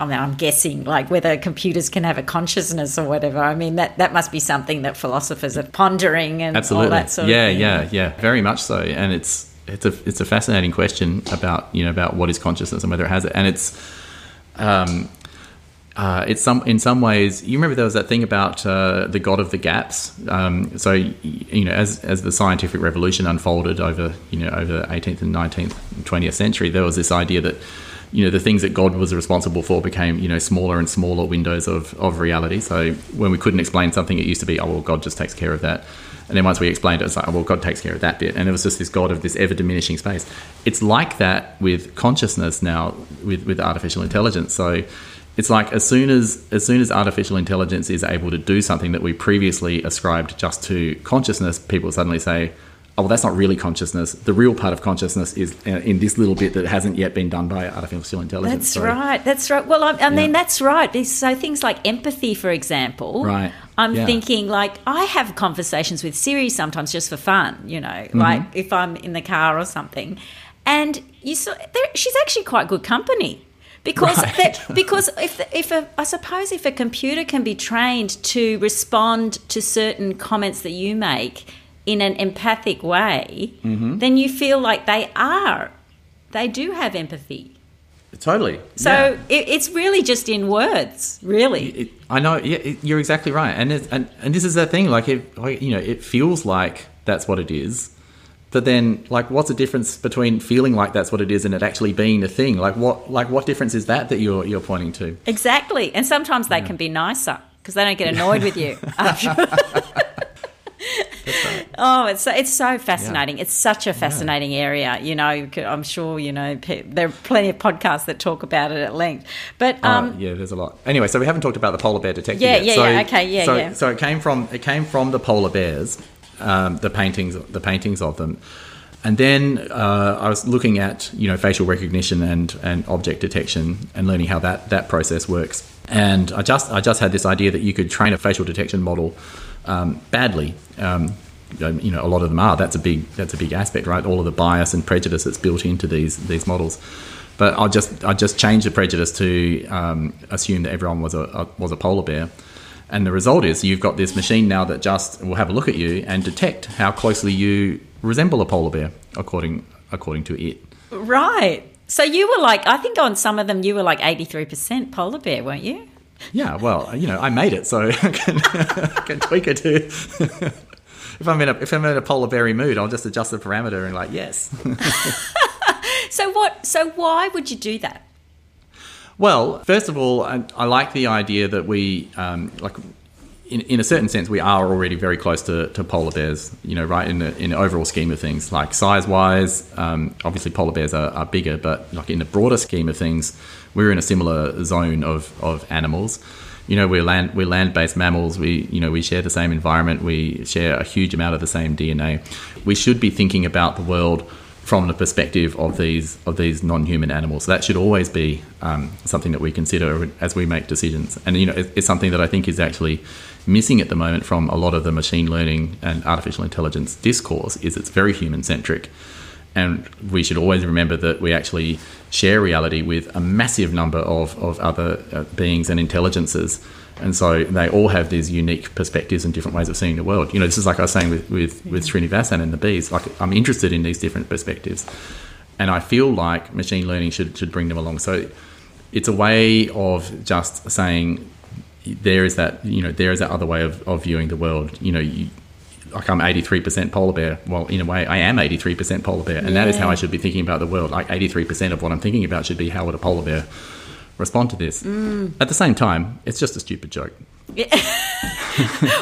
I mean, I'm guessing like whether computers can have a consciousness or whatever. I mean, that, that must be something that philosophers are pondering and Absolutely. all that sort yeah, of thing. Yeah, yeah, yeah. Very much so. And it's it's a it's a fascinating question about you know about what is consciousness and whether it has it. And it's um, uh, it's some in some ways. You remember there was that thing about uh, the god of the gaps. Um, so you know, as as the scientific revolution unfolded over you know over the 18th and 19th, and 20th century, there was this idea that you know the things that God was responsible for became you know smaller and smaller windows of of reality. So when we couldn't explain something, it used to be oh well, God just takes care of that. And then once we explained it, it's like, oh, well, God takes care of that bit. And it was just this God of this ever diminishing space. It's like that with consciousness now, with, with artificial intelligence. So it's like as soon as as soon as artificial intelligence is able to do something that we previously ascribed just to consciousness, people suddenly say, "Oh, well, that's not really consciousness. The real part of consciousness is uh, in this little bit that hasn't yet been done by artificial intelligence." That's So- right. That's right. Well, I, I mean, Yeah. that's right. So things like empathy, for example. Right. I'm Yeah. thinking like I have conversations with Siri sometimes just for fun. You know, Mm-hmm. like if I'm in the car or something, and you saw there- she's actually quite good company. Because, Right. that, because if if a, I suppose if a computer can be trained to respond to certain comments that you make in an empathic way, Mm-hmm. then you feel like they are, they do have empathy. Totally. So Yeah. it, it's really just in words, really. It, I know. Yeah, it, you're exactly right. And and and this is that thing. Like, it, like, you know, it feels like that's what it is. But then, like, what's the difference between feeling like that's what it is and it actually being a thing? Like, what, like, what difference is that that you're you're pointing to? Exactly. And sometimes they can be nicer because they don't get annoyed with you. Oh, it's so, it's so fascinating. It's such a fascinating area. You know, I'm sure you know pe- there are plenty of podcasts that talk about it at length. But um, uh, yeah, there's a lot. Anyway, so we haven't talked about the polar bear detector Yeah, yet. yeah, so, yeah, okay, yeah, so, yeah. So it came from it came from the polar bears, um, the paintings, the paintings of them, and then uh, I was looking at you know facial recognition and and object detection and learning how that that process works. And I just I just had this idea that you could train a facial detection model um, badly. Um, you know, a lot of them are. That's a big that's a big aspect, right? All of the bias and prejudice that's built into these these models. But I'll just I just change the prejudice to um, assume that everyone was a, a was a polar bear, and the result is you've got this machine now that just will have a look at you and detect how closely you resemble a polar bear according according to it. right. So you were like, I think on some of them you were like 83% polar bear, weren't you? Yeah, well, you know, I made it, so I can, I can tweak it to. if I'm in a if I'm in a polar bear mood, I'll just adjust the parameter and like yes. So what? So why would you do that? Well, first of all, I, I like the idea that we, um, like, in, in a certain sense, we are already very close to, to polar bears, you know, right, in the, in the overall scheme of things. Like, size wise, um, obviously polar bears are, are bigger, but, like, in the broader scheme of things, we're in a similar zone of, of animals. You know, we're land we're land based mammals. We you know we share the same environment. We share a huge amount of the same DNA. We should be thinking about the world from the perspective of these of these non-human animals. So that should always be um, something that we consider as we make decisions. And you know, it's, it's something that I think is actually missing at the moment from a lot of the machine learning and artificial intelligence discourse. Is it's very human centric, and we should always remember that we actually share reality with a massive number of of other uh, beings and intelligences. And so they all have these unique perspectives and different ways of seeing the world. You know, this is like I was saying with, with, with Srinivasan and the bees. Like I'm interested in these different perspectives. And I feel like machine learning should, should bring them along. So it's a way of just saying there is that, you know, there is that other way of, of viewing the world. You know, you, like I'm 83% polar bear. Well, in a way, I am 83% polar bear. And that is how I should be thinking about the world. Like 83% of what I'm thinking about should be how would a polar bear respond to this. At the same time, it's just a stupid joke.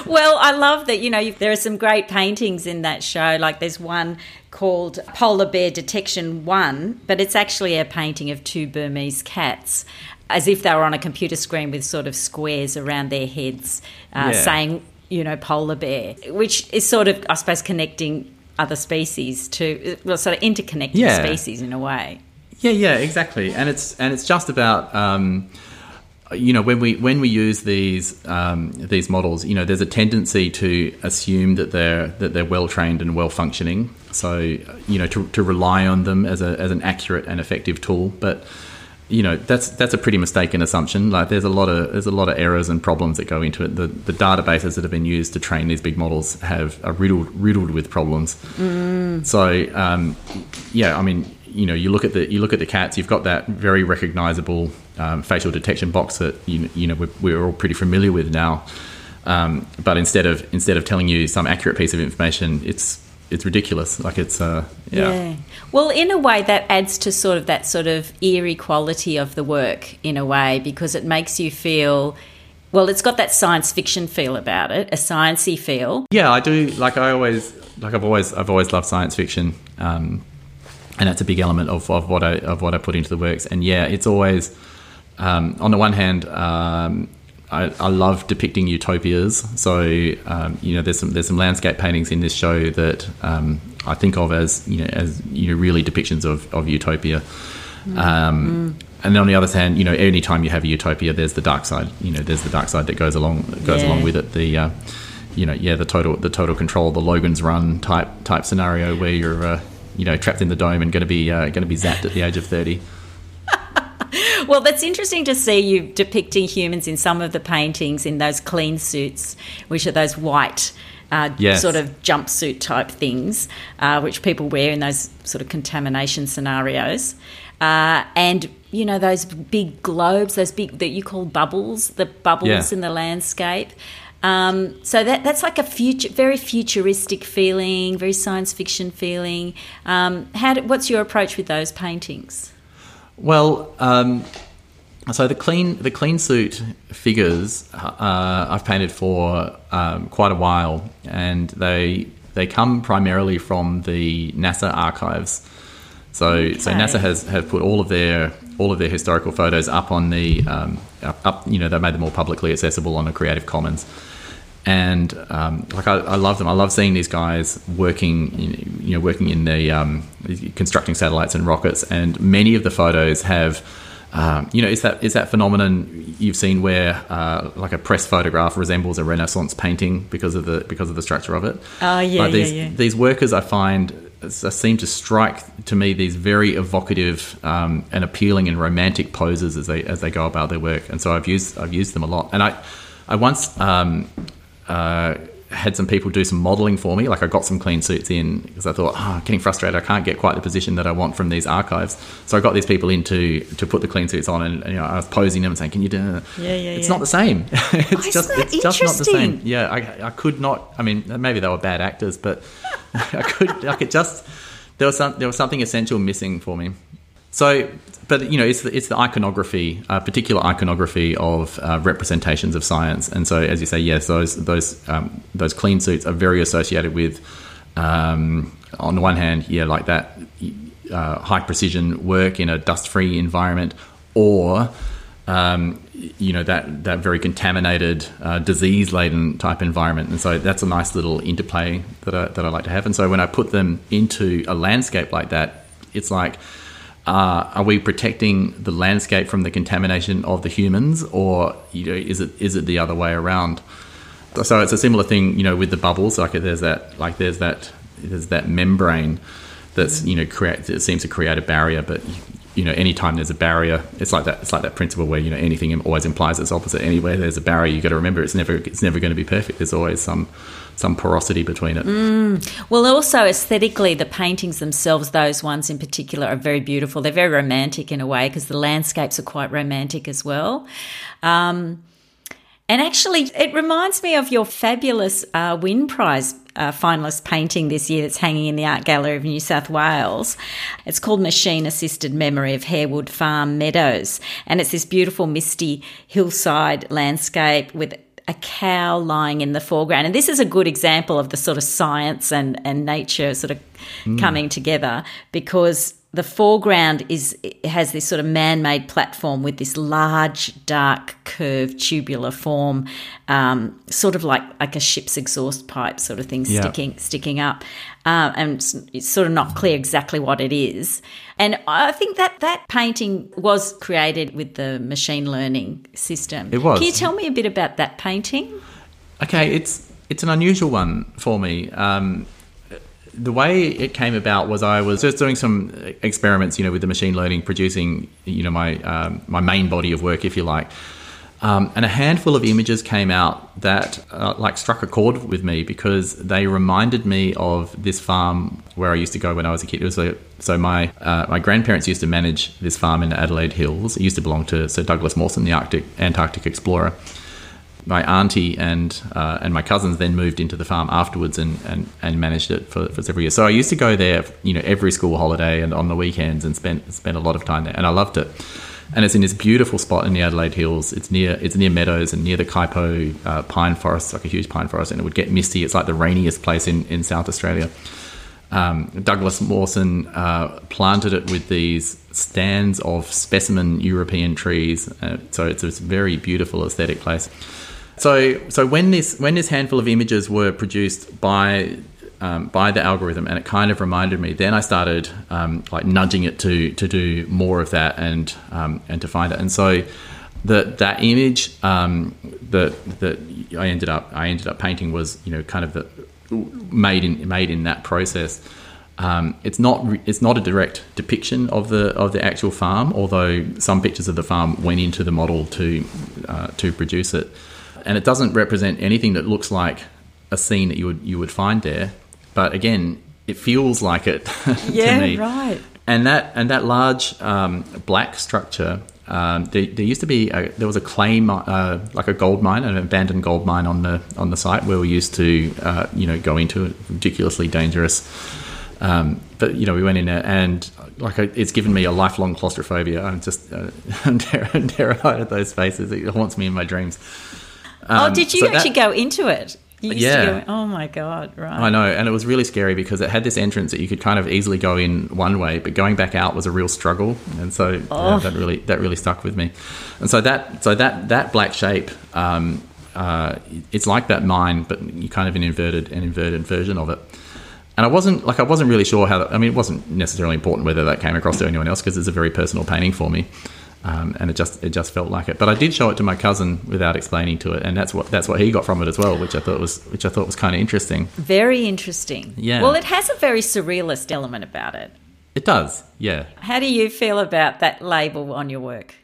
Well, I love that, you know, there are some great paintings in that show. Like there's one called Polar Bear Detection 1, but it's actually a painting of two Burmese cats as if they were on a computer screen with sort of squares around their heads uh, Yeah. saying, you know, polar bear, which is sort of, I suppose, connecting other species to, well, sort of interconnecting Yeah. species in a way. Yeah, yeah, exactly. And it's and it's just about um, you know when we when we use these um, these models, you know, there's a tendency to assume that they're that they're well trained and well functioning. So you know to, to rely on them as a as an accurate and effective tool, but you know that's that's a pretty mistaken assumption. Like there's a lot of there's a lot of errors and problems that go into it. The the databases that have been used to train these big models have are riddled riddled with problems. So um, yeah, I mean you know you look at the you look at the cats. You've got that very recognizable um, facial detection box that you you know we're, we're all pretty familiar with now. Um, but instead of instead of telling you some accurate piece of information, it's it's ridiculous. Like it's uh, yeah. yeah. Well, in a way, that adds to sort of that sort of eerie quality of the work in a way because it makes you feel. Well, it's got that science fiction feel about it, a sciency feel. Yeah, I do. Like I always, like I've always, I've always loved science fiction, um, and that's a big element of, of what I of what I put into the works. And yeah, it's always. Um, on the one hand, um, I, I, love depicting utopias. So um, you know, there's some there's some landscape paintings in this show that um, I think of as you know as you know really depictions of, of utopia. Mm. Um, mm. And on the other hand, you know, any time you have a utopia, there's the dark side. You know, there's the dark side that goes along goes yeah. along with it. The uh, you know, yeah, the total the total control, the Logan's Run type type scenario where you're uh, you know trapped in the dome and going to be uh, going to be zapped at the age of thirty. well, that's interesting to see you depicting humans in some of the paintings in those clean suits, which are those white. Uh, yes. Sort of jumpsuit type things, uh, which people wear in those sort of contamination scenarios, uh, and you know those big globes, those big that you call bubbles, the bubbles yeah. in the landscape. Um, so that that's like a future, very futuristic feeling, very science fiction feeling. Um, how? Do, what's your approach with those paintings? Well, um, so the clean the clean suit figures uh, I've painted for um, quite a while, and they they come primarily from the NASA archives. So okay. so NASA has have put all of their all of their historical photos up on the um, up you know they made them all publicly accessible on a Creative Commons and um, like I, I, love them. I love seeing these guys working, in, you know, working in the um, constructing satellites and rockets. And many of the photos have, um, you know, is that is that phenomenon you've seen where uh, like a press photograph resembles a Renaissance painting because of the because of the structure of it. Oh yeah, like these, yeah, yeah. These workers, I find, seem to strike to me these very evocative um, and appealing and romantic poses as they as they go about their work. And so I've used I've used them a lot. And I I once um, uh, had some people do some modeling for me. Like I got some clean suits in because I thought, oh, getting frustrated. I can't get quite the position that I want from these archives. So I got these people in to, to put the clean suits on, and, and you know, I was posing them and saying, "Can you do?" It? Yeah, yeah, It's yeah. not the same. it's oh, just it's just not the same. Yeah, I, I could not. I mean, maybe they were bad actors, but I could. I could just. There was some. There was something essential missing for me. So but you know, it's the, it's the iconography, uh, particular iconography of uh, representations of science. And so, as you say, yes, those those um, those clean suits are very associated with, um, on the one hand, yeah, like that uh, high precision work in a dust free environment, or um, you know that that very contaminated, uh, disease laden type environment. And so that's a nice little interplay that I, that I like to have. And so when I put them into a landscape like that, it's like uh, are we protecting the landscape from the contamination of the humans, or you know, is it is it the other way around? So it's a similar thing, you know, with the bubbles. Like there's that, like there's that, there's that membrane that's you know create it seems to create a barrier, but you know, anytime there's a barrier, it's like that. It's like that principle where you know anything always implies its opposite. Anywhere there's a barrier, you got to remember it's never it's never going to be perfect. There's always some some porosity between it. Mm. Well, also aesthetically, the paintings themselves, those ones in particular, are very beautiful. They're very romantic in a way because the landscapes are quite romantic as well. Um, and actually, it reminds me of your fabulous uh, Wynne Prize uh, finalist painting this year that's hanging in the Art Gallery of New South Wales. It's called Machine Assisted Memory of Harewood Farm Meadows. And it's this beautiful, misty hillside landscape with a cow lying in the foreground. And this is a good example of the sort of science and, and nature sort of mm. coming together because the foreground is has this sort of man-made platform with this large, dark, curved tubular form, um, sort of like like a ship's exhaust pipe sort of thing yeah. sticking sticking up, uh, and it's, it's, sort of not clear exactly what it is. And I think that that painting was created with the machine learning system. It was. Can you tell me a bit about that painting? Okay, it's it's an unusual one for me. Um, the way it came about was I was just doing some experiments, you know, with the machine learning, producing, you know, my um, my main body of work, if you like. Um, and a handful of images came out that uh, like struck a chord with me because they reminded me of this farm where I used to go when I was a kid. It was a, so my uh, my grandparents used to manage this farm in Adelaide Hills. It used to belong to Sir Douglas Mawson, the Arctic Antarctic explorer. My auntie and uh, and my cousins then moved into the farm afterwards and, and, and managed it for, for several years. So I used to go there, you know, every school holiday and on the weekends and spent spend a lot of time there, and I loved it and it's in this beautiful spot in the Adelaide Hills. It's near it's near meadows and near the Kuitpo uh, pine forest, like a huge pine forest, and it would get misty. It's like the rainiest place in, in South Australia. Um, Douglas Mawson uh, planted it with these stands of specimen European trees, uh, so it's a very beautiful aesthetic place. So, so when this when this handful of images were produced by um, by the algorithm, and it kind of reminded me. Then I started um, like nudging it to to do more of that and um, and to find it. And so that that image um, that that I ended up I ended up painting was you know kind of the made in made in that process. Um, it's not it's not a direct depiction of the of the actual farm, although some pictures of the farm went into the model to uh, to produce it, and it doesn't represent anything that looks like a scene that you would you would find there. But again, it feels like it yeah, to me. right. And that and that large um, black structure. Um, there, there, used to be a, there was a clay uh, like a gold mine, an abandoned gold mine on the on the site where we used to uh, you know go into it, ridiculously dangerous. Um, but you know we went in there and like it's given me a lifelong claustrophobia. I'm just uh, I'm terrified of those spaces. It haunts me in my dreams. oh, did you so actually that, go into it? Yeah. Go, oh my god! Right. I know, and it was really scary because it had this entrance that you could kind of easily go in one way, but going back out was a real struggle, and so oh. yeah, that really that really stuck with me. And so that so that that black shape, um, uh, it's like that mine, but you kind of an inverted an inverted version of it. And I wasn't like I wasn't really sure how. That, I mean, it wasn't necessarily important whether that came across to anyone else because it's a very personal painting for me. Um, and it just it just felt like it. But I did show it to my cousin without explaining to it, and that's what that's what he got from it as well, which I thought was which I thought was kind of interesting. Very interesting. Yeah. Well, it has a very surrealist element about it. It does. Yeah. How do you feel about that label on your work?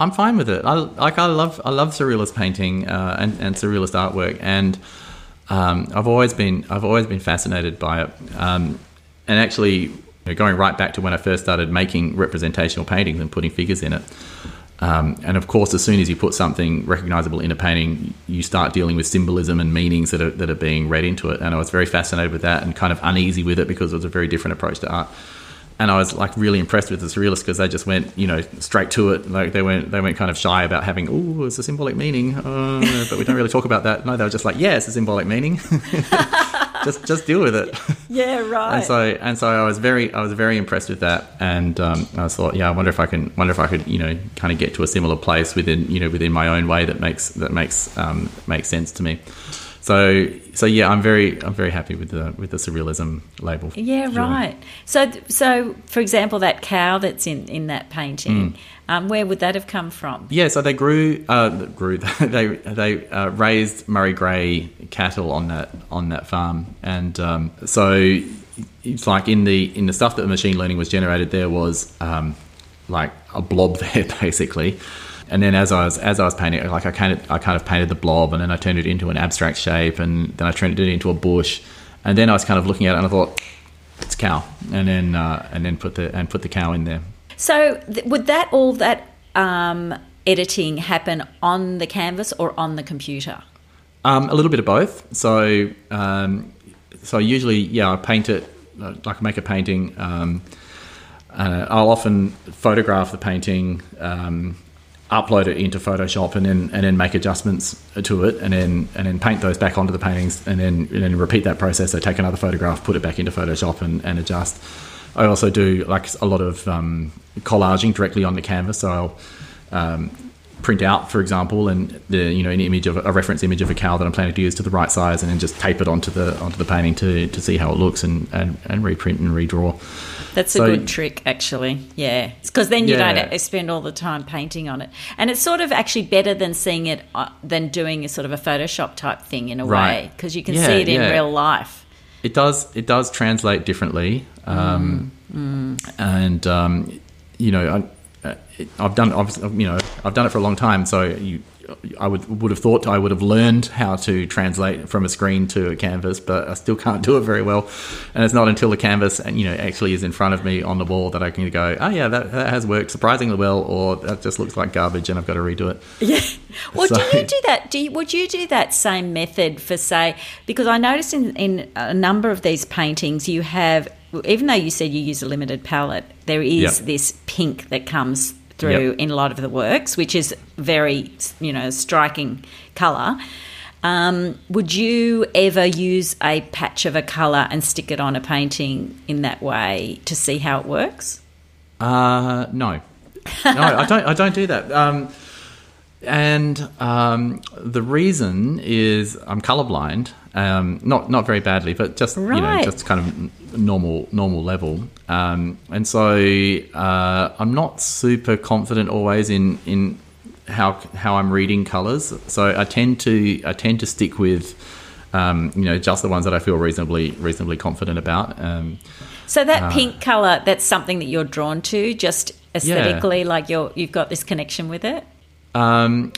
I'm fine with it. I like I love I love surrealist painting uh, and and surrealist artwork, and um, I've always been I've always been fascinated by it. Um, and actually, going right back to when I first started making representational paintings and putting figures in it. Um, and of course, as soon as you put something recognizable in a painting, you start dealing with symbolism and meanings that are, that are being read into it. And I was very fascinated with that and kind of uneasy with it because it was a very different approach to art and I was like really impressed with the surrealists because they just went, you know, straight to it. Like they went, they went kind of shy about having, oh, it's a symbolic meaning, uh, but we don't really talk about that. No, they were just like, yeah, it's a symbolic meaning. just, just deal with it. Yeah, right. And so, and so I was very, I was very impressed with that, and um, I thought, yeah, I wonder if I can, wonder if I could, you know, kind of get to a similar place within, you know, within my own way that makes that makes um, makes sense to me. So so yeah, I'm very I'm very happy with the with the surrealism label. Yeah, right. So so for example, that cow that's in in that painting, mm. um, where would that have come from? Yeah, so they grew uh, grew they they uh, raised Murray Grey cattle on that on that farm, and um, so it's like in the in the stuff that the machine learning was generated, there was um, like a blob there basically and then as I was as I was painting, like I kind of I kind of painted the blob, and then I turned it into an abstract shape, and then I turned it into a bush, and then I was kind of looking at it, and I thought it's a cow, and then uh, and then put the and put the cow in there. So th- would that all that um, editing happen on the canvas or on the computer? Um, a little bit of both. So um, so usually, yeah, I paint it like I make a painting. Um, uh, I'll often photograph the painting, um, upload it into Photoshop and then and then make adjustments to it and then and then paint those back onto the paintings and then and then repeat that process. So take another photograph, put it back into Photoshop and, and adjust. I also do like a lot of um, collaging directly on the canvas. So I'll um, print out, for example, and the you know an image of a reference image of a cow that I'm planning to use to the right size, and then just tape it onto the onto the painting to, to see how it looks and, and, and reprint and redraw. That's a good trick, actually. Yeah, because then you yeah. don't spend all the time painting on it, and it's sort of actually better than seeing it uh, than doing a sort of a Photoshop type thing in a right. way because you can yeah, see it in yeah. real life. It does. It does translate differently, um, mm, mm. and um, you know. I, uh, I've done you know, I've done it for a long time. So you, I would would have thought I would have learned how to translate from a screen to a canvas, but I still can't do it very well. And it's not until the canvas, you know, actually is in front of me on the wall that I can go, oh yeah, that, that has worked surprisingly well, or that just looks like garbage, and I've got to redo it. Yeah. Well, so, do you do that? Do you, would you do that same method for say? Because I noticed in in a number of these paintings you have even though you said you use a limited palette, there is yep. this pink that comes through yep. in a lot of the works, which is very, you know, striking colour. Um, would you ever use a patch of a colour and stick it on a painting in that way to see how it works? Uh, no, no, I don't. I don't do that. Um, and um, the reason is I'm colorblind, um, not not very badly, but just right. you know just kind of normal normal level. Um, and so uh, I'm not super confident always in in how how I'm reading colors. So I tend to I tend to stick with um, you know just the ones that I feel reasonably reasonably confident about. Um, so that uh, pink color, that's something that you're drawn to, just aesthetically, yeah. like you're you've got this connection with it. Um,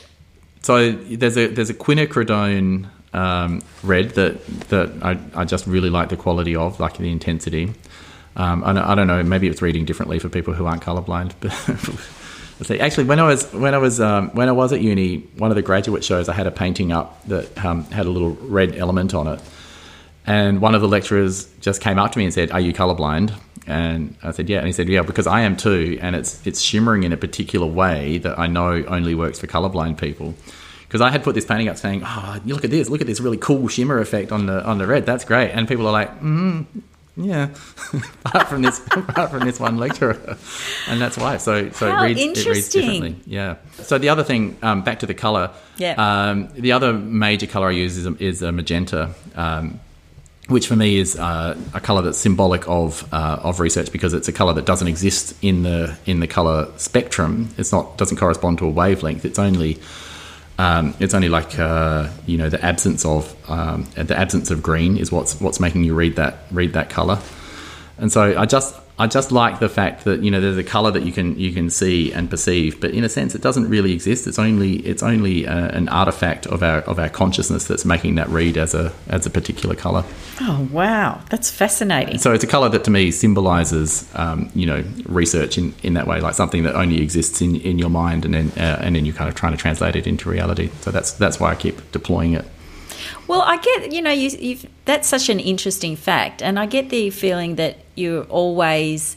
so there's a there's a quinacridone um, red that that I, I just really like the quality of, like the intensity. Um, I, I, don't know, maybe it's reading differently for people who aren't colorblind. But actually, when I was when I was um, when I was at uni, one of the graduate shows, I had a painting up that um, had a little red element on it, and one of the lecturers just came up to me and said, "Are you colorblind?" And I said, "Yeah." And he said, "Yeah, because I am too, and it's it's shimmering in a particular way that I know only works for colorblind people." because I had put this painting up saying, "Oh, look at this! Look at this really cool shimmer effect on the on the red. That's great." And people are like, mm, "Yeah," apart from this, apart from this one lecturer, and that's why. So so How it reads it reads differently. Yeah. So the other thing, um, back to the color. Yeah. Um, the other major color I use is a, is a magenta. Um, which for me is uh, a color that's symbolic of uh, of research because it's a color that doesn't exist in the in the color spectrum. It's not doesn't correspond to a wavelength. It's only um, it's only like uh, you know the absence of um, the absence of green is what's what's making you read that read that color. And so I just I just like the fact that you know there's a color that you can you can see and perceive, but in a sense it doesn't really exist. It's only it's only uh, an artifact of our of our consciousness that's making that read as a as a particular color. Oh wow, that's fascinating. So it's a color that to me symbolizes um, you know research in, in that way, like something that only exists in, in your mind, and then uh, and then you're kind of trying to translate it into reality. So that's that's why I keep deploying it. Well, I get you know you that's such an interesting fact, and I get the feeling that you're always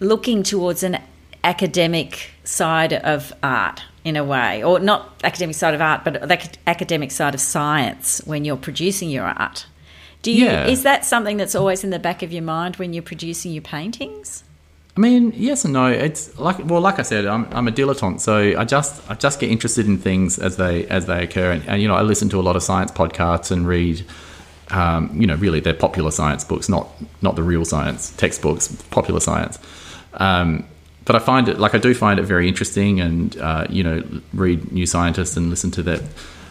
looking towards an academic side of art in a way, or not academic side of art, but the academic side of science when you're producing your art. Do you? Yeah. Is that something that's always in the back of your mind when you're producing your paintings? I mean, yes and no. It's like well, like I said, I'm, I'm a dilettante, so I just I just get interested in things as they as they occur, and, and you know, I listen to a lot of science podcasts and read, um, you know, really they're popular science books, not not the real science textbooks, popular science. Um, but I find it like I do find it very interesting, and uh, you know, read New Scientist and listen to that,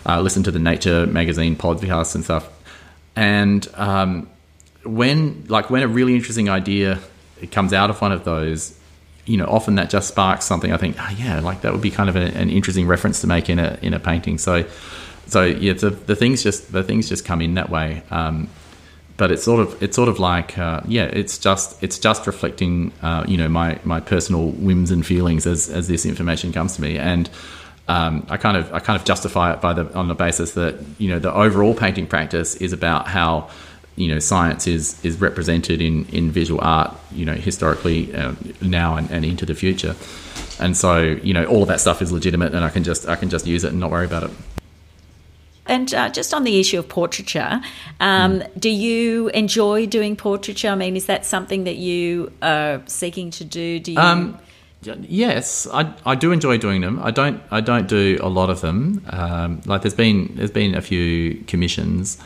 uh, listen to the Nature magazine podcasts and stuff, and um, when like when a really interesting idea comes out of one of those, you know, often that just sparks something. I think, oh, yeah, like that would be kind of a, an interesting reference to make in a in a painting. So, so yeah, the, the things just the things just come in that way. Um, but it's sort of it's sort of like uh, yeah, it's just it's just reflecting uh, you know my my personal whims and feelings as as this information comes to me and. Um, I kind of I kind of justify it by the on the basis that you know the overall painting practice is about how you know science is is represented in in visual art you know historically uh, now and, and into the future and so you know all of that stuff is legitimate and i can just i can just use it and not worry about it and uh, just on the issue of portraiture, um, mm. do you enjoy doing portraiture? I mean, is that something that you are seeking to do? Do you? Um, yes, I, I do enjoy doing them. I don't I don't do a lot of them. Um, like there's been there's been a few commissions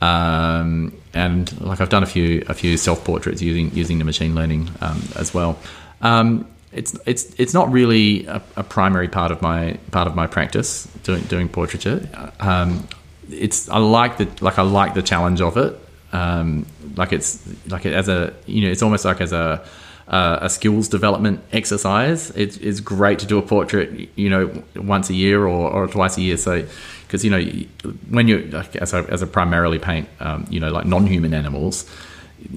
um, and like I've done a few a few self portraits using using the machine learning um, as well. Um, it's it's it's not really a, a, primary part of my part of my practice doing doing portraiture. Um, it's I like the like I like the challenge of it. Um, like it's like as a you know it's almost like as a uh, a skills development exercise. It's, it's great to do a portrait, you know, once a year or, or twice a year. So, because you know, when you as a, as a primarily paint, um, you know, like non-human animals,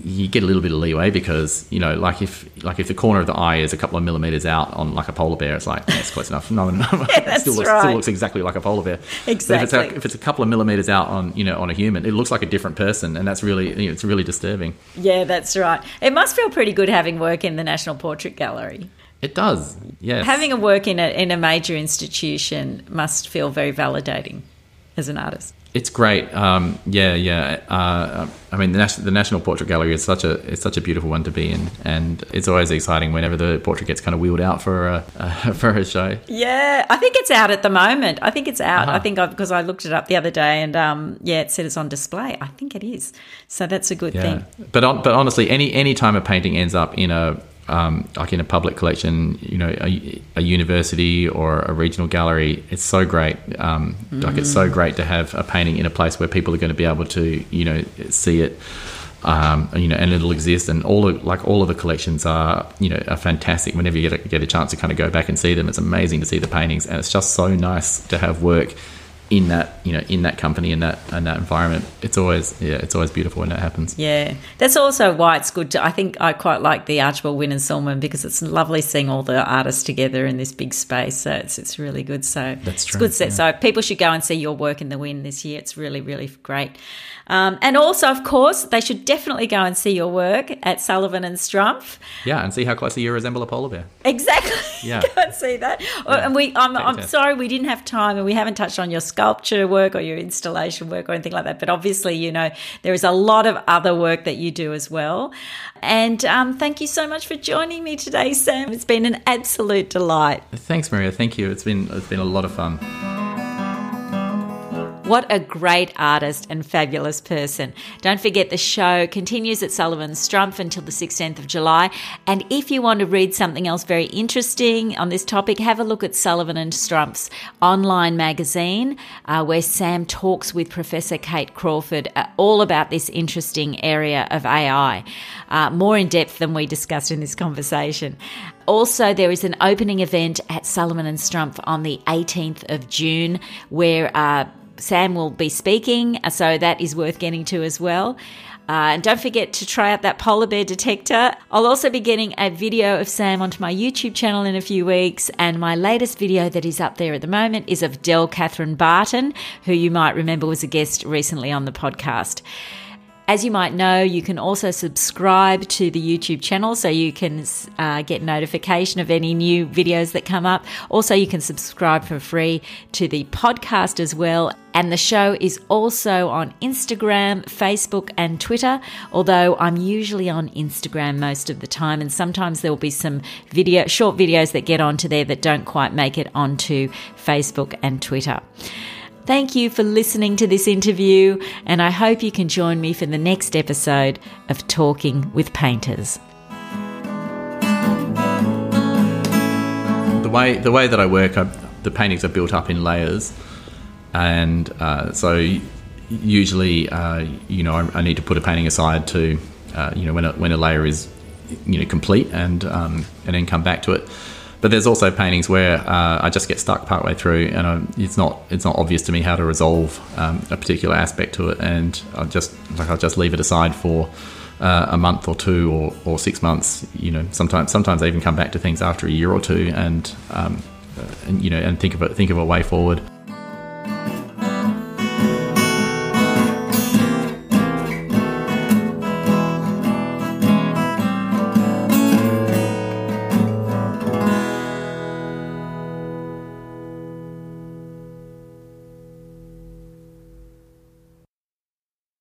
you get a little bit of leeway because you know, like if like if the corner of the eye is a couple of millimeters out on like a polar bear, it's like that's close enough. No, no, yeah, it still looks, right. still looks exactly like a polar bear. Exactly. If it's, a, if it's, a, couple of millimeters out on you know on a human, it looks like a different person, and that's really you know, it's really disturbing. Yeah, that's right. It must feel pretty good having work in the National Portrait Gallery. It does. Yes. Having a work in a in a major institution must feel very validating as an artist. It's great. Um, yeah, yeah. Uh, I mean, the, Nas- the National Portrait Gallery is such a it's such a beautiful one to be in, and it's always exciting whenever the portrait gets kind of wheeled out for a uh, for a show. Yeah, I think it's out at the moment. I think it's out. Uh-huh. I think because I looked it up the other day, and um, yeah, it said it's on display. I think it is. So that's a good Yeah. thing. But on, but honestly, any any time a painting ends up in a um, like in a public collection, you know, a, a university or a regional gallery, it's so great. Um, Like it's so great to have a painting in a place where people are going to be able to, you know, see it. Um, you know, and it'll exist, and all of, like all of the collections are, you know, are fantastic. Whenever you get a, get a chance to kind of go back and see them, it's amazing to see the paintings, and it's just so nice to have work in that, you know, in that company, in that in that environment. It's always, yeah, it's always beautiful when that happens. Yeah, that's also why it's good to. I think I quite like the Archibald Wynne and Sulman because it's lovely seeing all the artists together in this big space. So it's it's really good. So That's true, it's good set. yeah. So people should go and see your work in the Wynne this year. It's really really great. Um, and also, of course, they should definitely go and see your work at Sullivan and Strumpf. Yeah, and see how closely you resemble a polar bear. Exactly. Yeah. Go and see that. Oh, And we, I'm, I'm sorry we didn't have time, and we haven't touched on your sculpture work or your installation work or anything like that. But obviously, you know, there is a lot of other work that you do as well. And um, thank you so much for joining me today, Sam. It's been an absolute delight. Thanks, Maria. Thank you. It's been it's been a lot of fun. What a great artist and fabulous person. Don't forget the show continues at Sullivan's Strumpf until the 16th of July. And if you want to read something else very interesting on this topic, have a look at Sullivan and Strumpf's online magazine, uh, where Sam talks with Professor Kate Crawford uh, all about this interesting area of AI, uh, more in depth than we discussed in this conversation. Also, there is an opening event at Sullivan and Strumpf on the 18th of June where uh, Sam will be speaking, uh, so that is worth getting to as well. Uh, and don't forget to try out that polar bear detector. I'll also be getting a video of Sam onto my YouTube channel in a few weeks. And my latest video that is up there at the moment is of Del Kathryn Barton, who you might remember was a guest recently on the podcast. As you might know, you can also subscribe to the YouTube channel so you can uh, get notification of any new videos that come up. Also, you can subscribe for free to the podcast as well. And the show is also on Instagram, Facebook, and Twitter. Although I'm usually on Instagram most of the time, and sometimes there will be some video, short videos that get onto there that don't quite make it onto Facebook and Twitter. Thank you for listening to this interview, and I hope you can join me for the next episode of Talking with Painters. The way the way that I work, I, the paintings are built up in layers, and uh, so usually, uh, you know, I, I need to put a painting aside to, uh, you know, when a, when a layer is, you know, complete, and um, and then come back to it. But there's also paintings where uh, I just get stuck partway through, and I, it's not it's not obvious to me how to resolve um, a particular aspect to it, and I just like I'll just leave it aside for uh, a month or two or, or six months. You know, sometimes sometimes I even come back to things after a year or two, and um, and you know, and think of it think of a way forward.